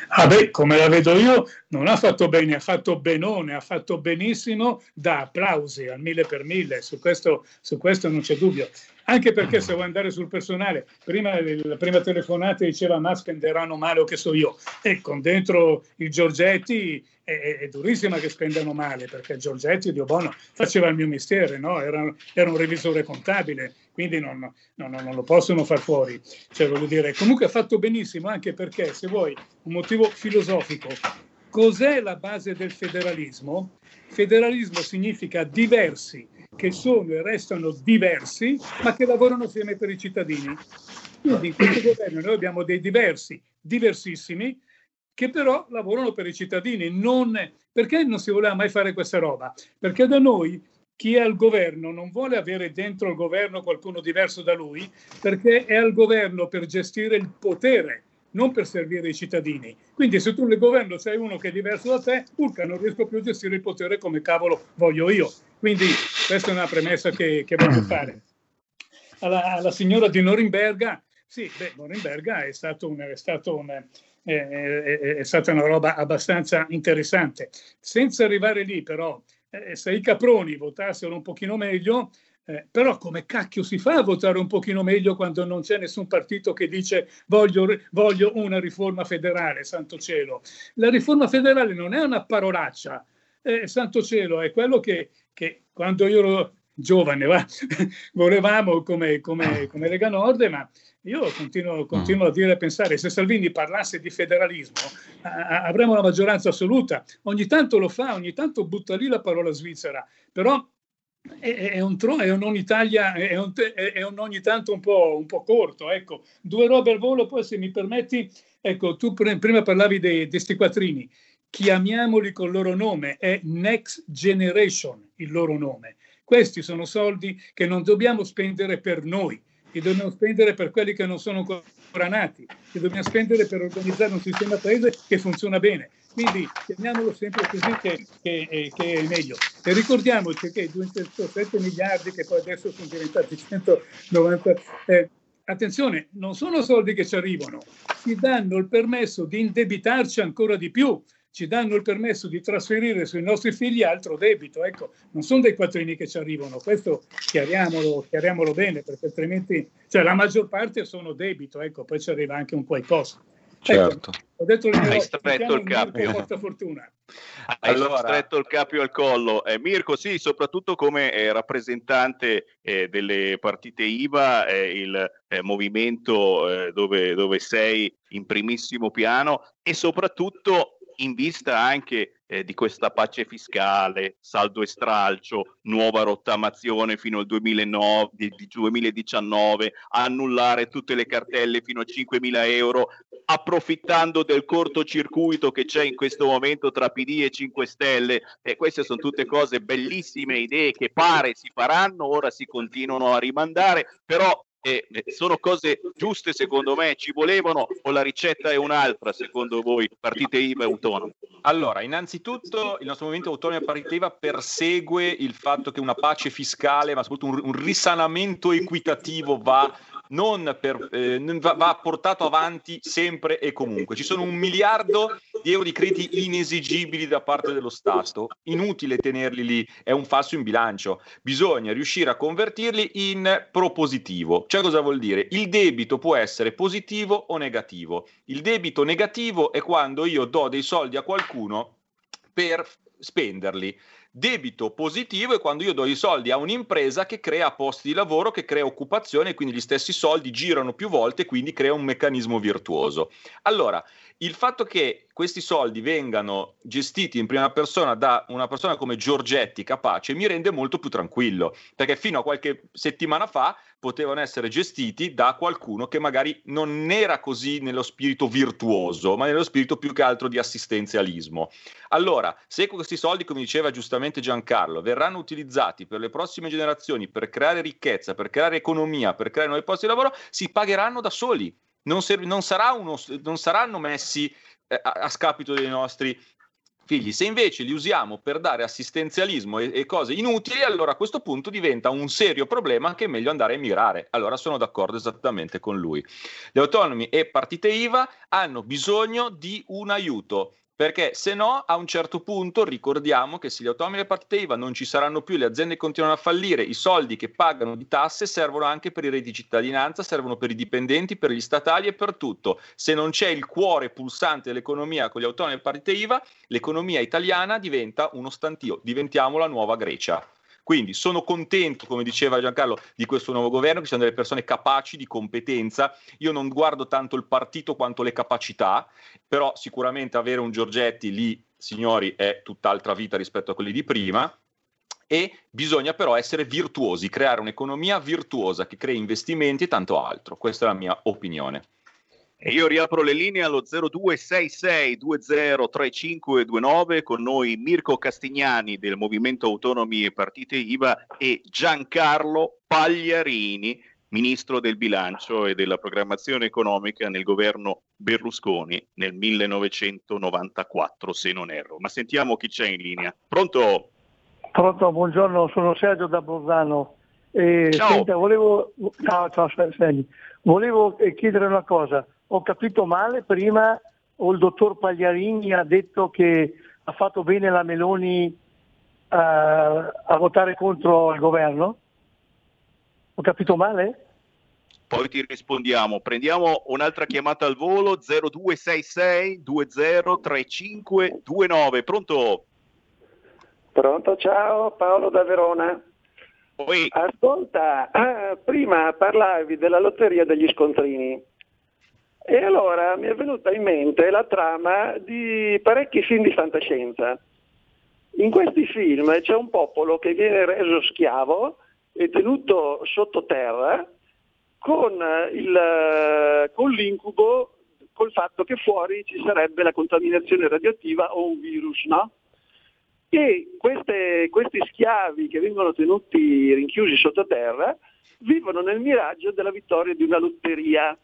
Ah beh, come la vedo io, non ha fatto bene, ha fatto benone, ha fatto benissimo, da applausi al mille per mille, su questo, su questo non c'è dubbio. Anche perché se vuoi andare sul personale, prima la prima telefonata diceva ma spenderanno male o che so io, e con dentro il Giorgetti è, è, durissima che spendano male, perché Giorgetti, Dio buono, faceva il mio mestiere, no? era, era, un revisore contabile, quindi non, non, non, lo possono far fuori. Cioè, voglio dire, comunque ha fatto benissimo, anche perché, se vuoi, un motivo filosofico, cos'è la base del federalismo? Federalismo significa diversi che sono e restano diversi, ma che lavorano assieme per i cittadini. Quindi in questo governo noi abbiamo dei diversi, diversissimi, che però lavorano per i cittadini. Non, perché non si voleva mai fare questa roba? Perché da noi chi è al governo non vuole avere dentro il governo qualcuno diverso da lui, perché è al governo per gestire il potere non per servire i cittadini. Quindi se tu nel governo sei uno che è diverso da te, urca, non riesco più a gestire il potere come cavolo voglio io. Quindi questa è una premessa che, che voglio fare. Alla, alla, signora di Norimberga, sì, beh, Norimberga è, stato un, è, stato un, è, stata una roba abbastanza interessante. Senza arrivare lì, però, eh, se i caproni votassero un pochino meglio, eh, però come cacchio si fa a votare un pochino meglio quando non c'è nessun partito che dice voglio, voglio una riforma federale, santo cielo. La riforma federale non è una parolaccia, eh, santo cielo, è quello che, che quando io ero giovane va, volevamo come, come, come, Lega Nord, ma io continuo, continuo a dire e pensare, se Salvini parlasse di federalismo a, avremmo una maggioranza assoluta. Ogni tanto lo fa, ogni tanto butta lì la parola svizzera, però è, un, è un ogni Italia, è un, è un ogni tanto un po', un po', corto. Ecco, due robe al volo, poi se mi permetti, ecco, tu prima parlavi di questi quattrini, chiamiamoli col loro nome, è Next Generation il loro nome. Questi sono soldi che non dobbiamo spendere per noi, li dobbiamo spendere per quelli che non sono ancora nati, li dobbiamo spendere per organizzare un sistema paese che funziona bene. Quindi chiamiamolo sempre così che, che, eh, che, è meglio. E ricordiamoci che 207 miliardi che poi adesso sono diventati 190, eh, attenzione, non sono soldi che ci arrivano, ci danno il permesso di indebitarci ancora di più, ci danno il permesso di trasferire sui nostri figli altro debito. Ecco, non sono dei quattrini che ci arrivano, questo chiariamolo, chiariamolo bene, perché altrimenti, cioè la maggior parte sono debito, ecco, poi ci arriva anche un costi. Certo. Ecco, ho detto il mio Hai stretto il capio. Porta fortuna. Hai allora... stretto il capio al collo. Eh, Mirko, sì, soprattutto come eh, rappresentante eh, delle partite IVA, eh, il eh, movimento eh, dove, dove sei in primissimo piano e soprattutto in vista anche eh, di questa pace fiscale, saldo e stralcio, nuova rottamazione fino al 2009, di, di 2019, annullare tutte le cartelle fino a 5.000 euro, approfittando del cortocircuito che c'è in questo momento tra PD e 5 Stelle. E queste sono tutte cose bellissime, idee che pare si faranno, ora si continuano a rimandare, però eh, sono cose giuste secondo me, ci volevano o la ricetta è un'altra secondo voi, partite IVA e autonome? Allora, innanzitutto il nostro movimento autonomo e partita IVA persegue il fatto che una pace fiscale, ma soprattutto un risanamento equitativo va non per, eh, va, portato avanti sempre e comunque. Ci sono un miliardo di euro di crediti inesigibili da parte dello Stato, inutile tenerli lì, è un falso in bilancio, bisogna riuscire a convertirli in propositivo. Cioè cosa vuol dire? Il debito può essere positivo o negativo. Il debito negativo è quando io do dei soldi a qualcuno per spenderli. Debito positivo è quando io do i soldi a un'impresa che crea posti di lavoro, che crea occupazione, quindi gli stessi soldi girano più volte, quindi crea un meccanismo virtuoso. Allora, il fatto che questi soldi vengano gestiti in prima persona da una persona come Giorgetti capace mi rende molto più tranquillo, perché fino a qualche settimana fa potevano essere gestiti da qualcuno che magari non era così nello spirito virtuoso, ma nello spirito più che altro di assistenzialismo. Allora, se questi soldi, come diceva giustamente Giancarlo, verranno utilizzati per le prossime generazioni, per creare ricchezza, per creare economia, per creare nuovi posti di lavoro, si pagheranno da soli. Non, ser- non, sarà uno, non saranno messi eh, a, a scapito dei nostri figli. Se invece li usiamo per dare assistenzialismo e, e, cose inutili, allora a questo punto diventa un serio problema che è meglio andare a emigrare. Allora sono d'accordo esattamente con lui. Gli autonomi e partite IVA hanno bisogno di un aiuto perché se no a un certo punto ricordiamo che se gli autonomi e le partite IVA non ci saranno più, le aziende continuano a fallire, i soldi che pagano di tasse servono anche per i redditi di cittadinanza, servono per i dipendenti, per gli statali e per tutto. Se non c'è il cuore pulsante dell'economia con gli autonomi e le partite IVA, l'economia italiana diventa uno stantio, diventiamo la nuova Grecia. Quindi sono contento, come diceva Giancarlo, di questo nuovo governo, che siano delle persone capaci, di competenza. Io non guardo tanto il partito quanto le capacità, però sicuramente avere un Giorgetti lì, signori, è tutt'altra vita rispetto a quelli di prima e bisogna però essere virtuosi, creare un'economia virtuosa che crei investimenti e tanto altro. Questa è la mia opinione. E io riapro le linee allo 0266203529 con noi Mirko Castignani del Movimento Autonomi e Partite IVA e Giancarlo Pagliarini, ministro del bilancio e della programmazione economica nel governo Berlusconi nel 1994, se non erro. Ma sentiamo chi c'è in linea. Pronto? Pronto, buongiorno, sono Sergio da Bolzano. Eh, ciao. Senta, volevo, ciao, ciao, volevo eh, chiedere una cosa ho capito male prima o il dottor Pagliarini ha detto che ha fatto bene la Meloni uh, a votare contro il governo? Ho capito male? Poi ti rispondiamo. Prendiamo un'altra chiamata al volo 0266 203529. Pronto? Pronto, ciao Paolo da Verona. Poi. Ascolta, eh, prima parlavi della lotteria degli scontrini. E allora mi è venuta in mente la trama di parecchi film di fantascienza. In questi film c'è un popolo che viene reso schiavo e tenuto sottoterra con, il, con l'incubo, col fatto che fuori ci sarebbe la contaminazione radioattiva o un virus, no? E queste, questi schiavi che vengono tenuti rinchiusi sottoterra vivono nel miraggio della vittoria di una lotteria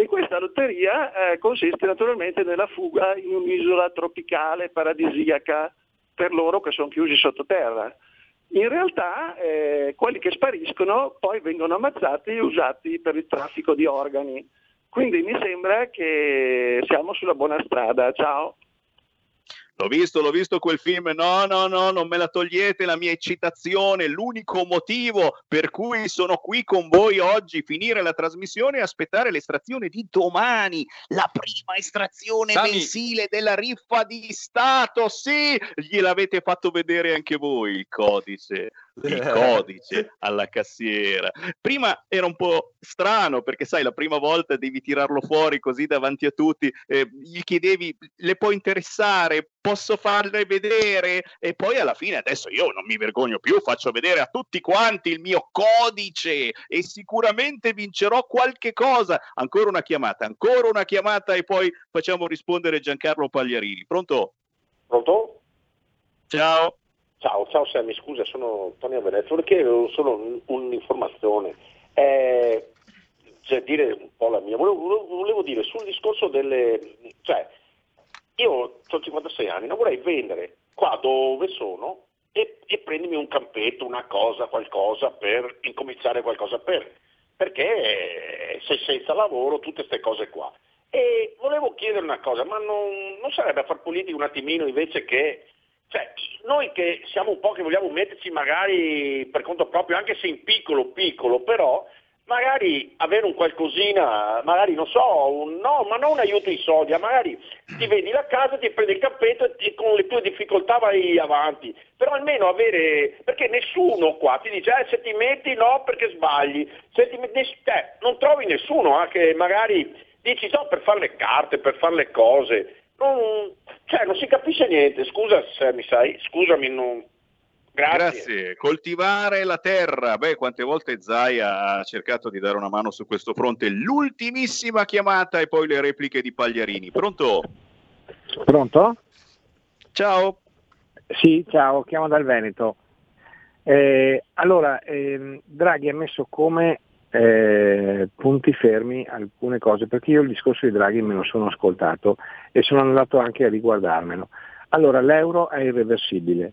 e questa lotteria eh, consiste naturalmente nella fuga in un'isola tropicale paradisiaca per loro che sono chiusi sottoterra. In realtà eh, quelli che spariscono poi vengono ammazzati e usati per il traffico di organi. Quindi mi sembra che siamo sulla buona strada. Ciao. L'ho visto, l'ho visto quel film. No, no, no, non me la togliete la mia eccitazione. L'unico motivo per cui sono qui con voi oggi, finire la trasmissione e aspettare l'estrazione di domani, la prima estrazione Sami. mensile della riffa di Stato. Sì, gliel'avete fatto vedere anche voi il codice il codice alla cassiera. Prima era un po' strano perché sai, la prima volta devi tirarlo fuori così davanti a tutti, eh, gli chiedevi le può interessare, posso farle vedere e poi alla fine adesso io non mi vergogno più, faccio vedere a tutti quanti il mio codice e sicuramente vincerò qualche cosa. Ancora una chiamata, ancora una chiamata e poi facciamo rispondere Giancarlo Pagliarini. Pronto? Pronto? Ciao. Ciao, ciao Sammy, scusa, sono Antonio Venezia, volevo solo un'informazione, eh, cioè dire un po' la mia, volevo, volevo dire sul discorso delle, cioè io ho 56 anni, non vorrei vendere qua dove sono e, e prendermi un campetto, una cosa, qualcosa per incominciare qualcosa per, perché sei senza lavoro, tutte queste cose qua. E volevo chiedere una cosa, ma non, non sarebbe a far politica un attimino invece che cioè, noi che siamo un po' che vogliamo metterci magari per conto proprio, anche se in piccolo piccolo, però magari avere un qualcosina, magari non so, un, no, ma non un aiuto in soldi, magari ti vedi la casa, ti prendi il cappetto e con le tue difficoltà vai avanti, però almeno avere, perché nessuno qua ti dice eh, se ti metti no perché sbagli, se ti metti, eh, non trovi nessuno eh, magari dici no per fare le carte, per fare le cose, non, cioè, non si capisce niente. Scusa se mi sai, scusami, non... Grazie. Grazie. Coltivare la terra. Beh, quante volte Zai ha cercato di dare una mano su questo fronte. L'ultimissima chiamata e poi le repliche di Pagliarini. Pronto? Pronto? Ciao. Sì, ciao, chiamo dal Veneto. Eh, allora, ehm, Draghi ha messo come eh, punti fermi alcune cose, perché io il discorso di Draghi me lo sono ascoltato e sono andato anche a riguardarmelo. Allora, l'euro è irreversibile,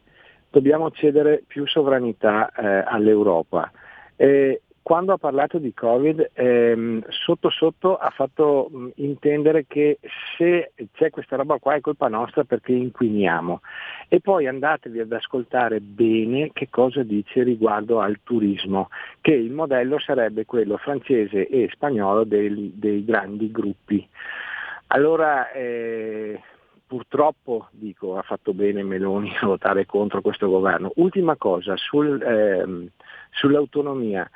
dobbiamo cedere più sovranità eh, all'Europa. Eh, quando ha parlato di Covid, ehm, sotto sotto ha fatto mh, intendere che se c'è questa roba qua è colpa nostra perché inquiniamo. E poi andatevi ad ascoltare bene che cosa dice riguardo al turismo, che il modello sarebbe quello francese e spagnolo dei, dei grandi gruppi. Allora, eh, purtroppo dico, ha fatto bene Meloni a votare contro questo governo. Ultima cosa, sul, ehm, sull'autonomia.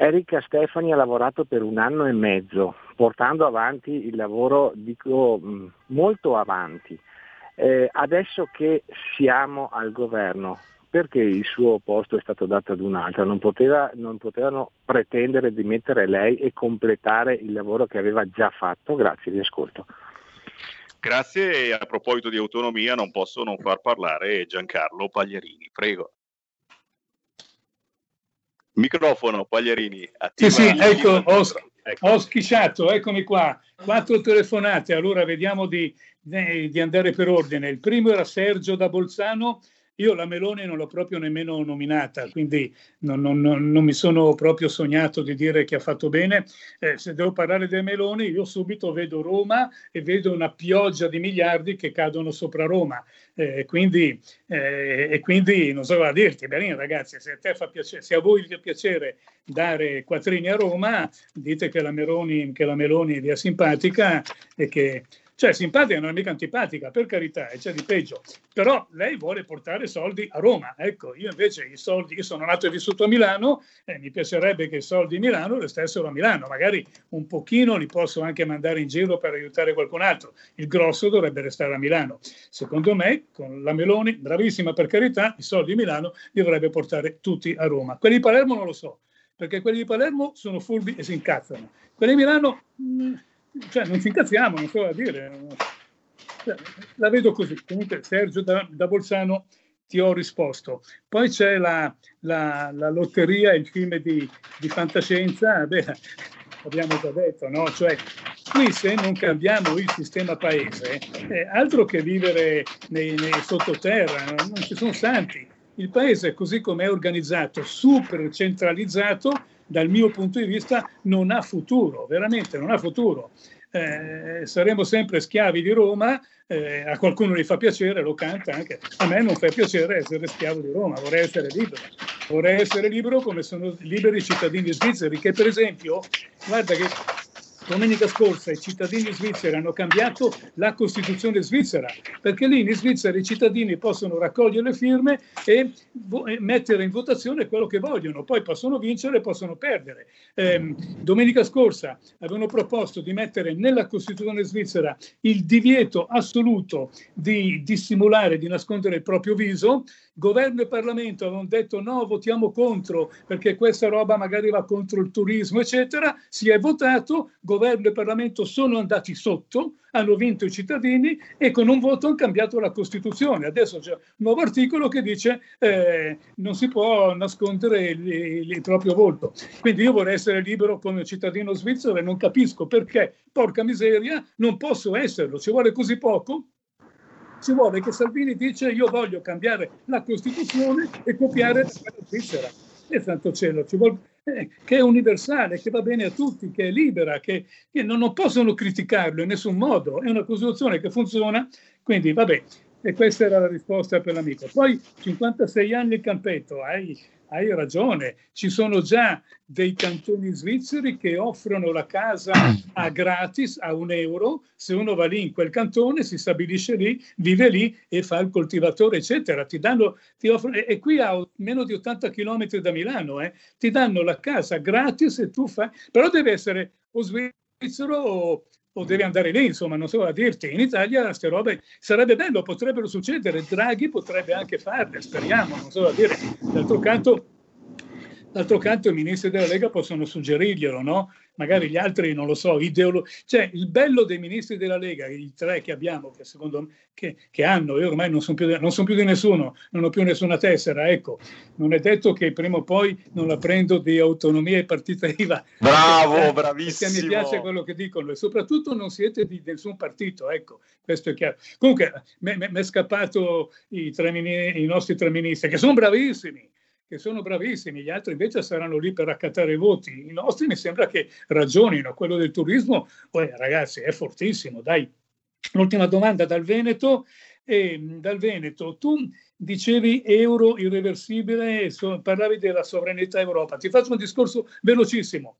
Erika Stefani ha lavorato per un anno e mezzo, portando avanti il lavoro, dico, molto avanti. Eh, adesso che siamo al governo, perché il suo posto è stato dato ad un'altra? Non, poteva, non potevano pretendere di mettere lei e completare il lavoro che aveva già fatto? Grazie, vi ascolto. Grazie e a proposito di autonomia non posso non far parlare Giancarlo Pagliarini, prego. Microfono, Pagliarini. Sì, sì, ecco, ho, ecco. ho, schisciato, eccomi qua. Quattro telefonate, allora vediamo di, di, andare per ordine. Il primo era Sergio da Bolzano. Io la Meloni non l'ho proprio nemmeno nominata, quindi non, non, non, mi sono proprio sognato di dire che ha fatto bene. Eh, se devo parlare dei Meloni, io subito vedo Roma e vedo una pioggia di miliardi che cadono sopra Roma. Eh, quindi, eh, e quindi non so cosa dirti, bene ragazzi, se a, piacere, se a voi fa piacere dare quattrini a Roma, dite che la Meloni, che la Meloni vi è simpatica e che cioè, simpatica non è mica antipatica, per carità, e c'è di peggio. Però lei vuole portare soldi a Roma. Ecco, io invece i soldi, io sono nato e vissuto a Milano, e mi piacerebbe che i soldi di Milano restassero a Milano. Magari un pochino li posso anche mandare in giro per aiutare qualcun altro. Il grosso dovrebbe restare a Milano. Secondo me, con la Meloni, bravissima per carità, i soldi di Milano li dovrebbe portare tutti a Roma. Quelli di Palermo non lo so, perché quelli di Palermo sono furbi e si incazzano. Quelli di Milano... Mh, mm, cioè, non ci incazziamo, non so da dire. Cioè, la vedo così. Comunque, Sergio da, da, Bolzano ti ho risposto. Poi c'è la, la, la lotteria, il film di, di fantascienza. Beh, abbiamo già detto, no? Cioè, qui se non cambiamo il sistema paese, è altro che vivere nei, nei sottoterra, non ci sono santi. Il paese, così come è organizzato, super centralizzato, dal mio punto di vista non ha futuro, veramente non ha futuro. Eh, saremo sempre schiavi di Roma, eh, a qualcuno gli fa piacere, lo canta anche, a me non fa piacere essere schiavo di Roma, vorrei essere libero, vorrei essere libero come sono liberi i cittadini svizzeri, che per esempio, guarda che domenica scorsa i cittadini svizzeri hanno cambiato la Costituzione svizzera, perché lì in Svizzera i cittadini possono raccogliere le firme e, e mettere in votazione quello che vogliono, poi possono vincere possono perdere. Eh, domenica scorsa avevano proposto di mettere nella Costituzione svizzera il divieto assoluto di dissimulare, di nascondere il proprio viso, governo e Parlamento avevano detto no, votiamo contro perché questa roba magari va contro il turismo, eccetera, si è votato, governo e Parlamento sono andati sotto, hanno vinto i cittadini e con un voto hanno cambiato la Costituzione. Adesso c'è un nuovo articolo che dice eh, non si può nascondere il, il, il, proprio volto. Quindi io vorrei essere libero come cittadino svizzero e non capisco perché, porca miseria, non posso esserlo. Ci vuole così poco? Ci vuole che Salvini dice io voglio cambiare la Costituzione e copiare la Svizzera. E santo cielo, ci vuole, eh, che è universale, che va bene a tutti, che è libera, che, che non, non, possono criticarlo in nessun modo, è una Costituzione che funziona, quindi vabbè, e questa era la risposta per l'amico. Poi 56 anni il campetto, hai, hai ragione, ci sono già dei cantoni svizzeri che offrono la casa a gratis a un euro, se uno va lì in quel cantone, si stabilisce lì, vive lì e fa il coltivatore, eccetera. Ti danno, ti offrono, e qui a meno di 80 km da Milano, eh, ti danno la casa gratis e tu fai, però deve essere o svizzero o, o devi andare lì, insomma, non so a dirti. In Italia queste robe sarebbe bello, potrebbero succedere, Draghi potrebbe anche farle, speriamo, non so a dire. D'altro canto, d'altro canto i ministri della Lega possono suggerirglielo, no? magari gli altri non lo so, ideolo- cioè il bello dei ministri della Lega, i tre che abbiamo, che secondo me che, che hanno, io ormai non sono, più, non sono più di nessuno, non ho più nessuna tessera, ecco, non è detto che prima o poi non la prendo di autonomia e partita IVA. Bravo, perché, bravissimo. Perché mi piace quello che dicono e soprattutto non siete di nessun partito, ecco, questo è chiaro. Comunque mi è scappato i, tre, i nostri tre ministri, che sono bravissimi, che sono bravissimi, gli altri invece saranno lì per accattare i voti. I nostri mi sembra che ragionino, quello del turismo, poi ragazzi è fortissimo, dai. L'ultima domanda dal Veneto. Eh, dal Veneto, tu dicevi euro irreversibile, parlavi della sovranità Europa. Ti faccio un discorso velocissimo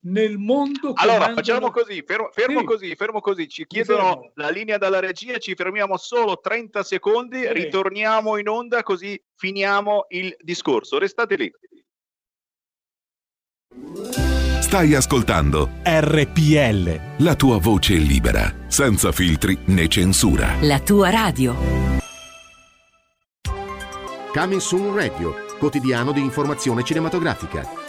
nel mondo. Allora, mandano... facciamo così, fermo, fermo sì. così, fermo così. Ci chiedono la linea dalla regia, ci fermiamo solo 30 secondi, sì. ritorniamo in onda così finiamo il discorso. Restate lì. Stai ascoltando RPL. La tua voce libera, senza filtri né censura. La tua radio. Coming Soon Radio, quotidiano di informazione cinematografica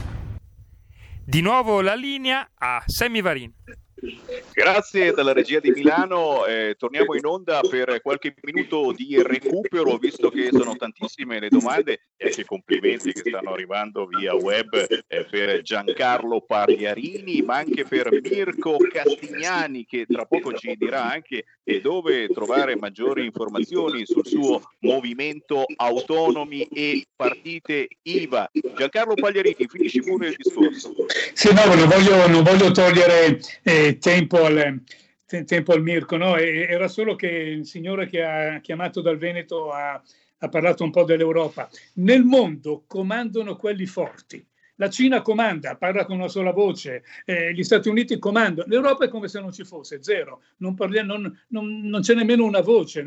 Di nuovo la linea a Sammy Varin. Grazie dalla regia di Milano, eh, torniamo in onda per qualche minuto di recupero, visto che sono tantissime le domande e anche complimenti che stanno arrivando via web eh, per Giancarlo Pagliarini, ma anche per Mirko Castignani che tra poco ci dirà anche eh, dove trovare maggiori informazioni sul suo movimento autonomi e partite IVA. Giancarlo Pagliarini, finisci pure il discorso. Sì, no, non voglio, non voglio togliere eh, tempo al, tempo al Mirko, no? era solo che il signore che ha chiamato dal Veneto ha, ha parlato un po' dell'Europa. Nel mondo comandano quelli forti. La Cina comanda, parla con una sola voce, eh, gli Stati Uniti comandano, l'Europa è come se non ci fosse, zero, non, parliamo, non, non, non c'è nemmeno una voce.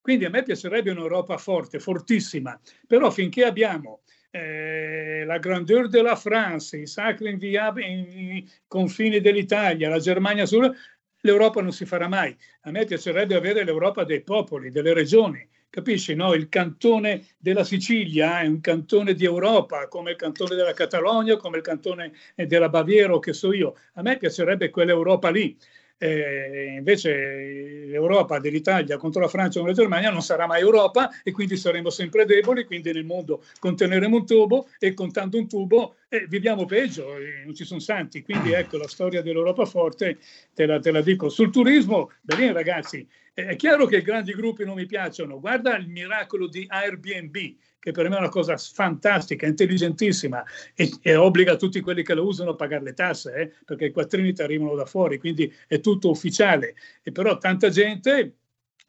Quindi a me piacerebbe un'Europa forte, fortissima, però finché abbiamo eh, la grandeur de la France, i sacri inviabili confini dell'Italia, la Germania Sud, l'Europa non si farà mai. A me piacerebbe avere l'Europa dei popoli, delle regioni. Capisci? No? Il cantone della Sicilia è un cantone di Europa, come il cantone della Catalogna, come il cantone della Baviera, o che so io. A me piacerebbe quell'Europa lì. Eh, invece l'Europa dell'Italia contro la Francia o la Germania non sarà mai Europa e quindi saremo sempre deboli, quindi nel mondo conteneremo un tubo e contando un tubo eh, viviamo peggio, eh, non ci sono santi. Quindi ecco la storia dell'Europa forte, te la, te la dico. Sul turismo, bene ragazzi, è chiaro che i grandi gruppi non mi piacciono, guarda il miracolo di Airbnb che per me è una cosa fantastica, intelligentissima e, e obbliga tutti quelli che lo usano a pagare le tasse, eh, perché i quattrini ti arrivano da fuori, quindi è tutto ufficiale. E però tanta gente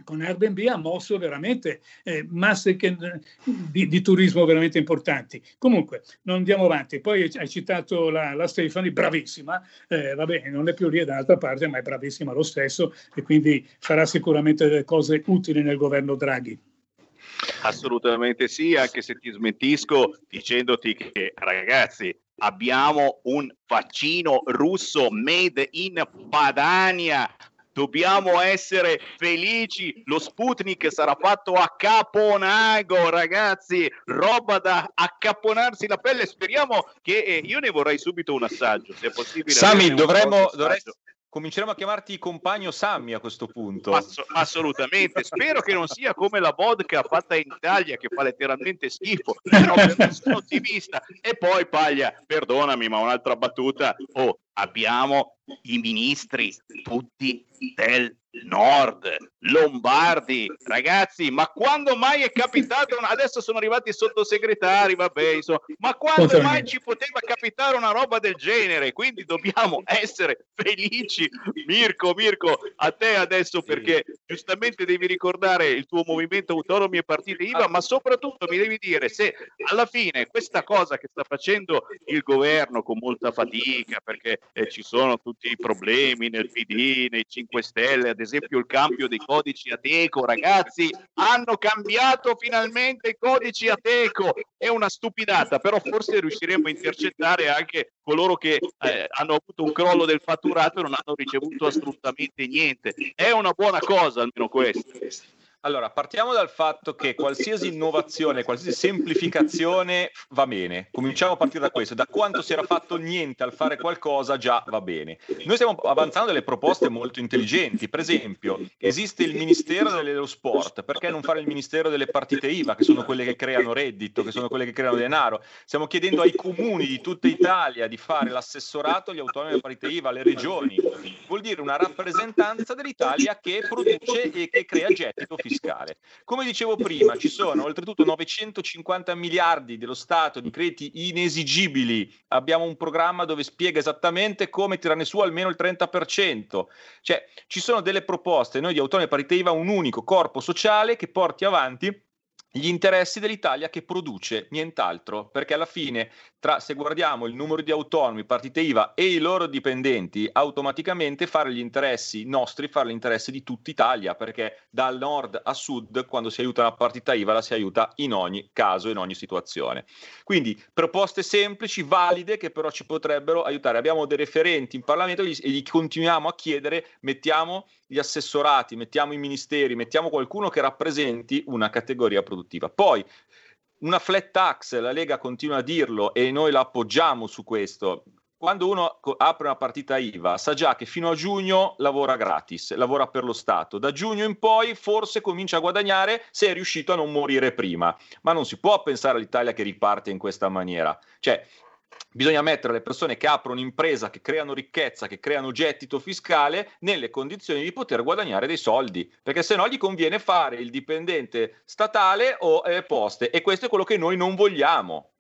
con Airbnb ha mosso veramente eh, masse che, di, di, turismo veramente importanti. Comunque, non andiamo avanti. Poi hai citato la, la Stefani, bravissima, eh, va bene, non è più lì dall'altra parte, ma è bravissima lo stesso e quindi farà sicuramente delle cose utili nel governo Draghi. Assolutamente sì, anche se ti smentisco dicendoti che ragazzi abbiamo un vaccino russo made in Padania dobbiamo essere felici. Lo Sputnik sarà fatto a Caponago, ragazzi, roba da accapponarsi la pelle. Speriamo che eh, io ne vorrei subito un assaggio, se è possibile. Sami, dovremmo, dovresti, cominceremo a chiamarti compagno Sammy a questo punto. Ass- assolutamente, spero che non sia come la vodka fatta in Italia che fa letteralmente schifo, però sono ottimista. E poi Paglia, perdonami, ma un'altra battuta, oh, abbiamo i ministri tutti del nord, lombardi, ragazzi, ma quando mai è capitato, adesso sono arrivati i sottosegretari, vabbè, insomma, ma quando mai ci poteva capitare una roba del genere? Quindi dobbiamo essere felici. Mirko, Mirko, a te adesso perché giustamente devi ricordare il tuo movimento autonomi e partite IVA, ma soprattutto mi devi dire se alla fine questa cosa che sta facendo il governo con molta fatica, perché eh, ci sono tutti i problemi nel PD, nei 5 Stelle, ad esempio il cambio dei codici Ateco, ragazzi, hanno cambiato finalmente i codici Ateco, è una stupidata, però forse riusciremo a intercettare anche coloro che eh, hanno avuto un crollo del fatturato e non hanno ricevuto assolutamente niente. È una buona cosa almeno questo. Allora, partiamo dal fatto che qualsiasi innovazione, qualsiasi semplificazione va bene. Cominciamo a partire da questo. Da quanto si era fatto niente al fare qualcosa, già va bene. Noi stiamo avanzando delle proposte molto intelligenti. Per esempio, esiste il Ministero dello Sport. Perché non fare il Ministero delle partite IVA, che sono quelle che creano reddito, che sono quelle che creano denaro? Stiamo chiedendo ai comuni di tutta Italia di fare l'assessorato agli autonomi delle partite IVA, alle regioni. Vuol dire una rappresentanza dell'Italia che produce e che crea gettito fiscale. Come dicevo prima, ci sono oltretutto 950 miliardi dello Stato di crediti inesigibili. Abbiamo un programma dove spiega esattamente come tirarne su almeno il 30%. Cioè, ci sono delle proposte, noi di Autonomi Parite IVA, un unico corpo sociale che porti avanti gli interessi dell'Italia che produce nient'altro, perché alla fine, tra, se guardiamo il numero di autonomi, partite IVA e i loro dipendenti, automaticamente fare gli interessi nostri, fare gli interessi di tutta Italia, perché dal nord a sud, quando si aiuta una partita IVA, la si aiuta in ogni caso, in ogni situazione. Quindi proposte semplici, valide, che però ci potrebbero aiutare. Abbiamo dei referenti in Parlamento e gli continuiamo a chiedere, mettiamo gli assessorati, mettiamo i ministeri, mettiamo qualcuno che rappresenti una categoria produttiva. Poi una flat tax, la Lega continua a dirlo e noi la appoggiamo su questo. Quando uno apre una partita IVA sa già che fino a giugno lavora gratis, lavora per lo Stato. Da giugno in poi forse comincia a guadagnare se è riuscito a non morire prima. Ma non si può pensare all'Italia che riparte in questa maniera. Cioè, bisogna mettere le persone che aprono un'impresa, che creano ricchezza, che creano gettito fiscale nelle condizioni di poter guadagnare dei soldi, perché se no gli conviene fare il dipendente statale o eh, poste e questo è quello che noi non vogliamo.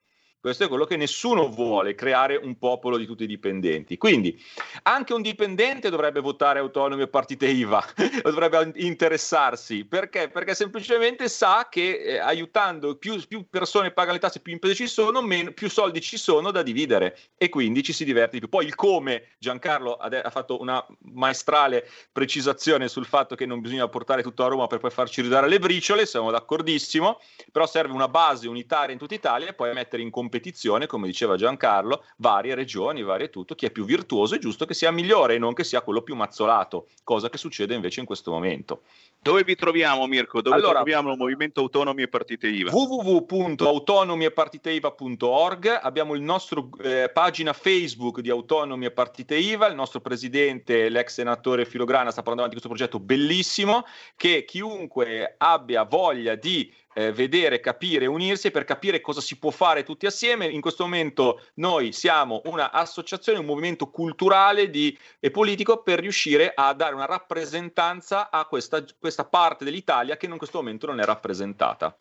Questo è quello che nessuno vuole, creare un popolo di tutti i dipendenti. Quindi anche un dipendente dovrebbe votare autonomi e partite IVA, dovrebbe interessarsi. Perché? Perché semplicemente sa che eh, aiutando più, più, persone pagano le tasse, più imprese ci sono, meno, più soldi ci sono da dividere e quindi ci si diverte di più. Poi il come, Giancarlo ha, ha fatto una maestrale precisazione sul fatto che non bisogna portare tutto a Roma per poi farci ridare le briciole, siamo d'accordissimo, però serve una base unitaria in tutta Italia e poi mettere in competizione competizione, come diceva Giancarlo, varie regioni, varie tutto, chi è più virtuoso è giusto che sia migliore e non che sia quello più mazzolato, cosa che succede invece in questo momento. Dove vi troviamo Mirko? Dove allora, troviamo il Movimento Autonomi e Partite IVA? www.autonomiepartiteiva.org abbiamo il nostro eh, pagina Facebook di Autonomi e Partite IVA, il nostro presidente, l'ex senatore Filograna sta portando avanti questo progetto bellissimo che chiunque abbia voglia di eh, vedere, capire, unirsi per capire cosa si può fare tutti assieme. In questo momento noi siamo un'associazione, un movimento culturale di, e politico per riuscire a dare una rappresentanza a questa, questa parte dell'Italia che in questo momento non è rappresentata.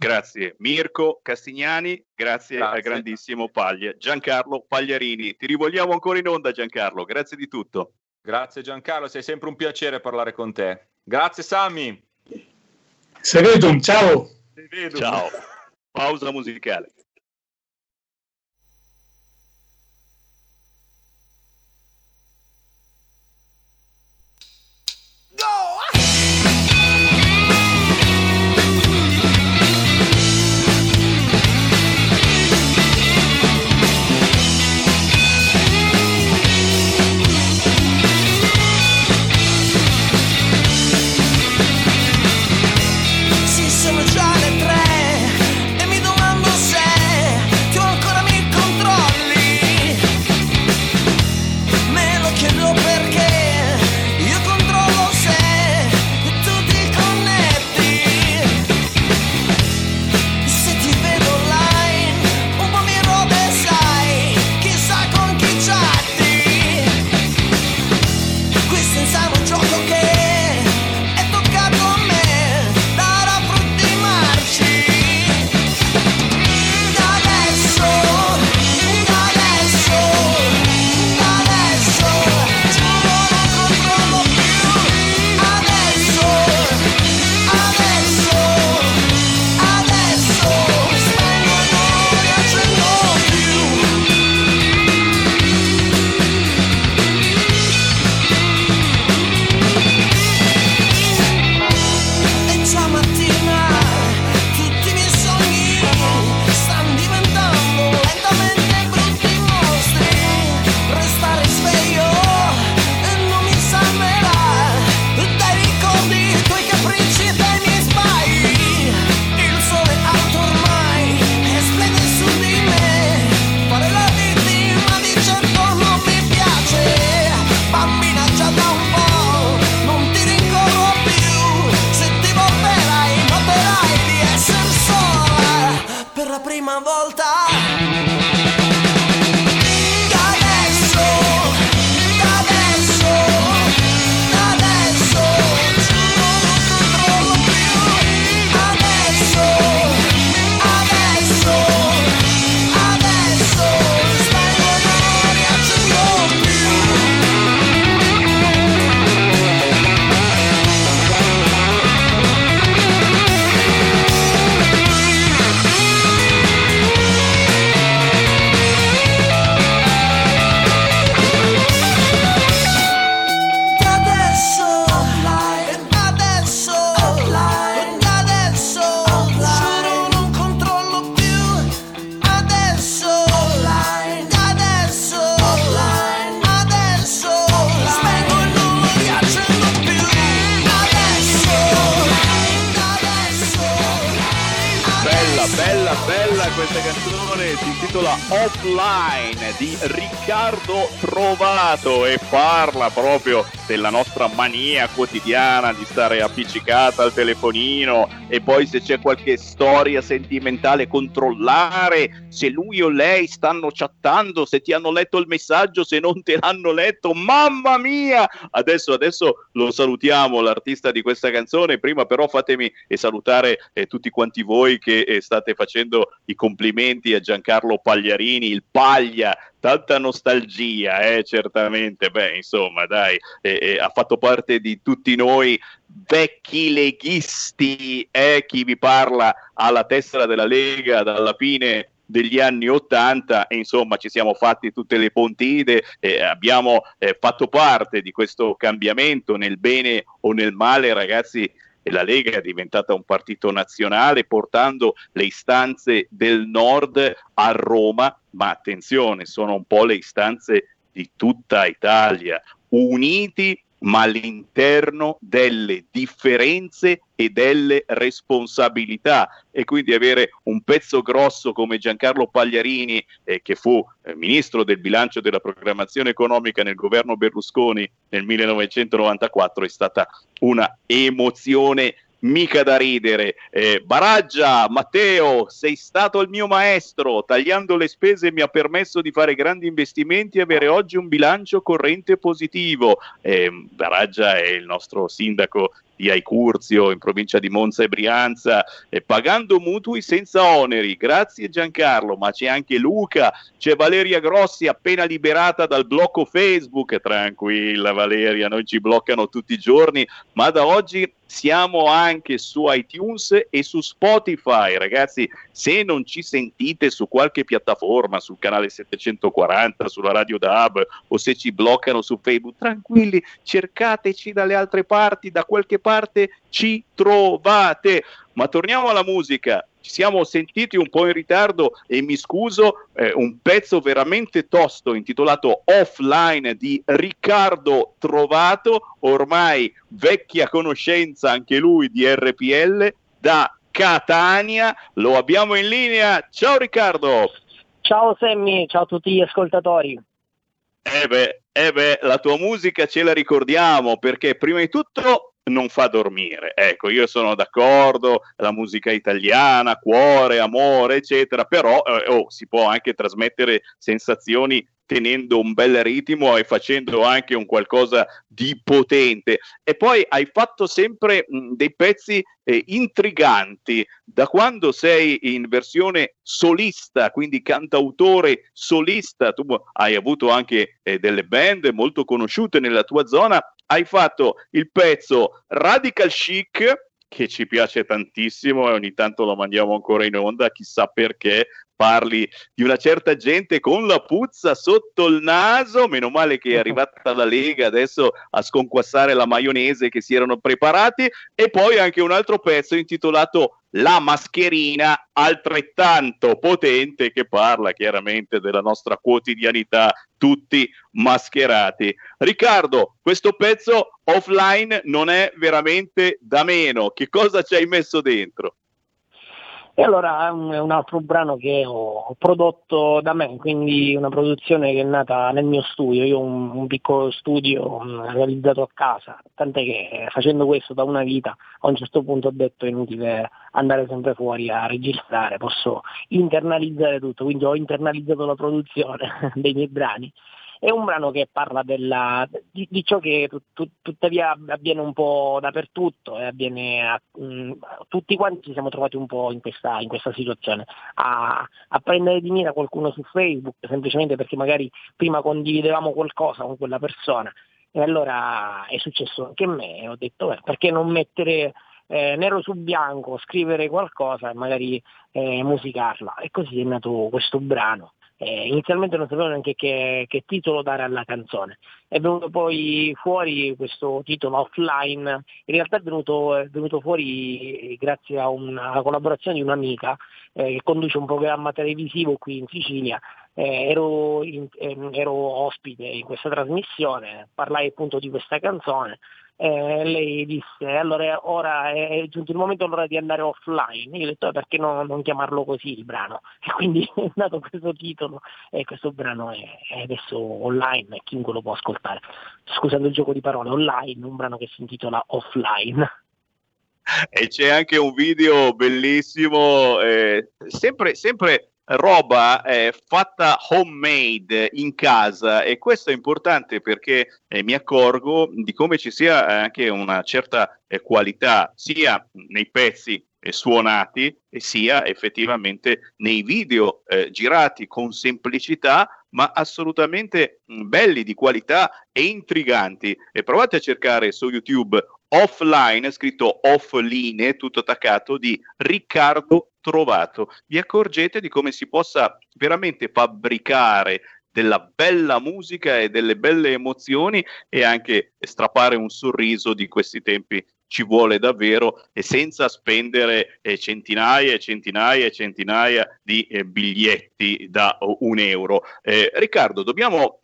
Grazie Mirko Castignani, grazie, grazie, al grandissimo Paglia. Giancarlo Pagliarini, ti rivogliamo ancora in onda Giancarlo, grazie di tutto. Grazie Giancarlo, sei sempre un piacere parlare con te. Grazie Sammy. Se vedo, ciao. Ciao. Pausa musicale. Bella, bella, questa canzone, si intitola Offline di Riccardo Trovato e parla proprio della nostra mania quotidiana di stare appiccicata al telefonino e poi se c'è qualche storia sentimentale controllare se lui o lei stanno chattando, se ti hanno letto il messaggio, se non te l'hanno letto, mamma mia! Adesso, adesso lo salutiamo, l'artista di questa canzone, prima però fatemi eh, salutare eh, tutti quanti voi che eh, state facendo i complimenti a Giancarlo Pagliarini, il Paglia, tanta nostalgia, eh, certamente, beh, insomma, dai, eh, eh, ha fatto parte di tutti noi vecchi leghisti, eh, chi vi parla alla tessera della Lega dalla fine degli anni 80 e insomma ci siamo fatti tutte le pontide, eh, abbiamo eh, fatto parte di questo cambiamento nel bene o nel male, ragazzi. E La Lega è diventata un partito nazionale portando le istanze del nord a Roma, ma attenzione, sono un po' le istanze di tutta Italia, uniti ma all'interno delle differenze e delle responsabilità. E quindi avere un pezzo grosso come Giancarlo Pagliarini eh, che fu eh, ministro del bilancio della programmazione economica nel governo Berlusconi nel 1994 è stata una emozione mica da ridere. Eh, Baraggia, Matteo, sei stato il mio maestro. Tagliando le spese mi ha permesso di fare grandi investimenti e avere oggi un bilancio corrente positivo. Eh, Baraggia è il nostro sindaco di Aicurzio in provincia di Monza e Brianza, eh, pagando mutui senza oneri. Grazie Giancarlo, ma c'è anche Luca, c'è Valeria Grossi appena liberata dal blocco Facebook. Tranquilla Valeria, noi ci bloccano tutti i giorni, ma da oggi siamo anche su iTunes e su Spotify, ragazzi. Se non ci sentite su qualche piattaforma, sul canale 740, sulla radio DAB o se ci bloccano su Facebook, tranquilli, cercateci dalle altre parti, da qualche parte ci trovate. Ma torniamo alla musica. Ci siamo sentiti un po' in ritardo e mi scuso, eh, un pezzo veramente tosto intitolato Offline di Riccardo Trovato, ormai vecchia conoscenza anche lui di RPL da Catania. Lo abbiamo in linea. Ciao Riccardo. Ciao Sammy, ciao a tutti gli ascoltatori. Eh beh, eh beh, la tua musica ce la ricordiamo perché prima di tutto non fa dormire. Ecco, io sono d'accordo, la musica italiana, cuore, amore, eccetera, però eh, oh, si può anche trasmettere sensazioni tenendo un bel ritmo e facendo anche un qualcosa di potente. E poi hai fatto sempre mh, dei pezzi eh, intriganti. Da quando sei in versione solista, quindi cantautore solista, tu hai avuto anche eh, delle band molto conosciute nella tua zona, hai fatto il pezzo Radical Chic che ci piace tantissimo e ogni tanto lo mandiamo ancora in onda, chissà perché, parli di una certa gente con la puzza sotto il naso, meno male che è arrivata la Lega adesso a sconquassare la maionese che si erano preparati, e poi anche un altro pezzo intitolato La mascherina, altrettanto potente, che parla chiaramente della nostra quotidianità, tutti mascherati. Riccardo, questo pezzo offline non è veramente da meno, che cosa ci hai messo dentro? E allora è un, altro brano che ho, prodotto da me, quindi una produzione che è nata nel mio studio. Io ho un, un piccolo studio realizzato a casa, tant'è che facendo questo da una vita a un certo punto ho detto è inutile andare sempre fuori a registrare, posso internalizzare tutto, quindi ho internalizzato la produzione dei miei brani è un brano che parla della, di, di, ciò che tu, tu, tuttavia avviene un po' dappertutto e avviene a, mh, mm, tutti quanti ci siamo trovati un po' in questa, in questa situazione, a, a, prendere di mira qualcuno su Facebook semplicemente perché magari prima condividevamo qualcosa con quella persona. E allora è successo anche a me e ho detto beh, perché non mettere eh, nero su bianco, scrivere qualcosa e magari eh, musicarla? E così è nato questo brano eh, inizialmente non sapevo neanche che, che, titolo dare alla canzone. È venuto poi fuori questo titolo offline, in realtà è venuto, è venuto fuori grazie a una, collaborazione di un'amica eh, che conduce un programma televisivo qui in Sicilia. Eh, ero, in, ehm, ero ospite in questa trasmissione, parlai appunto di questa canzone eh, lei disse allora ora è giunto il momento allora di andare offline io ho detto eh, perché no, non chiamarlo così il brano? E quindi è nato questo titolo e questo brano è, è adesso online chiunque lo può ascoltare. Scusando il gioco di parole online un brano che si intitola offline. E c'è anche un video bellissimo eh, sempre, sempre roba eh, fatta homemade in casa e questo è importante perché eh, mi accorgo di come ci sia anche una certa eh, qualità sia nei pezzi eh, suonati e sia effettivamente nei video eh, girati con semplicità ma assolutamente mh, belli di qualità e intriganti. E provate a cercare su YouTube offline scritto offline tutto attaccato di Riccardo trovato, vi accorgete di come si possa veramente fabbricare della bella musica e delle belle emozioni e anche strappare un sorriso di questi tempi ci vuole davvero e senza spendere eh, centinaia e centinaia e centinaia di eh, biglietti da un euro. Eh, Riccardo, dobbiamo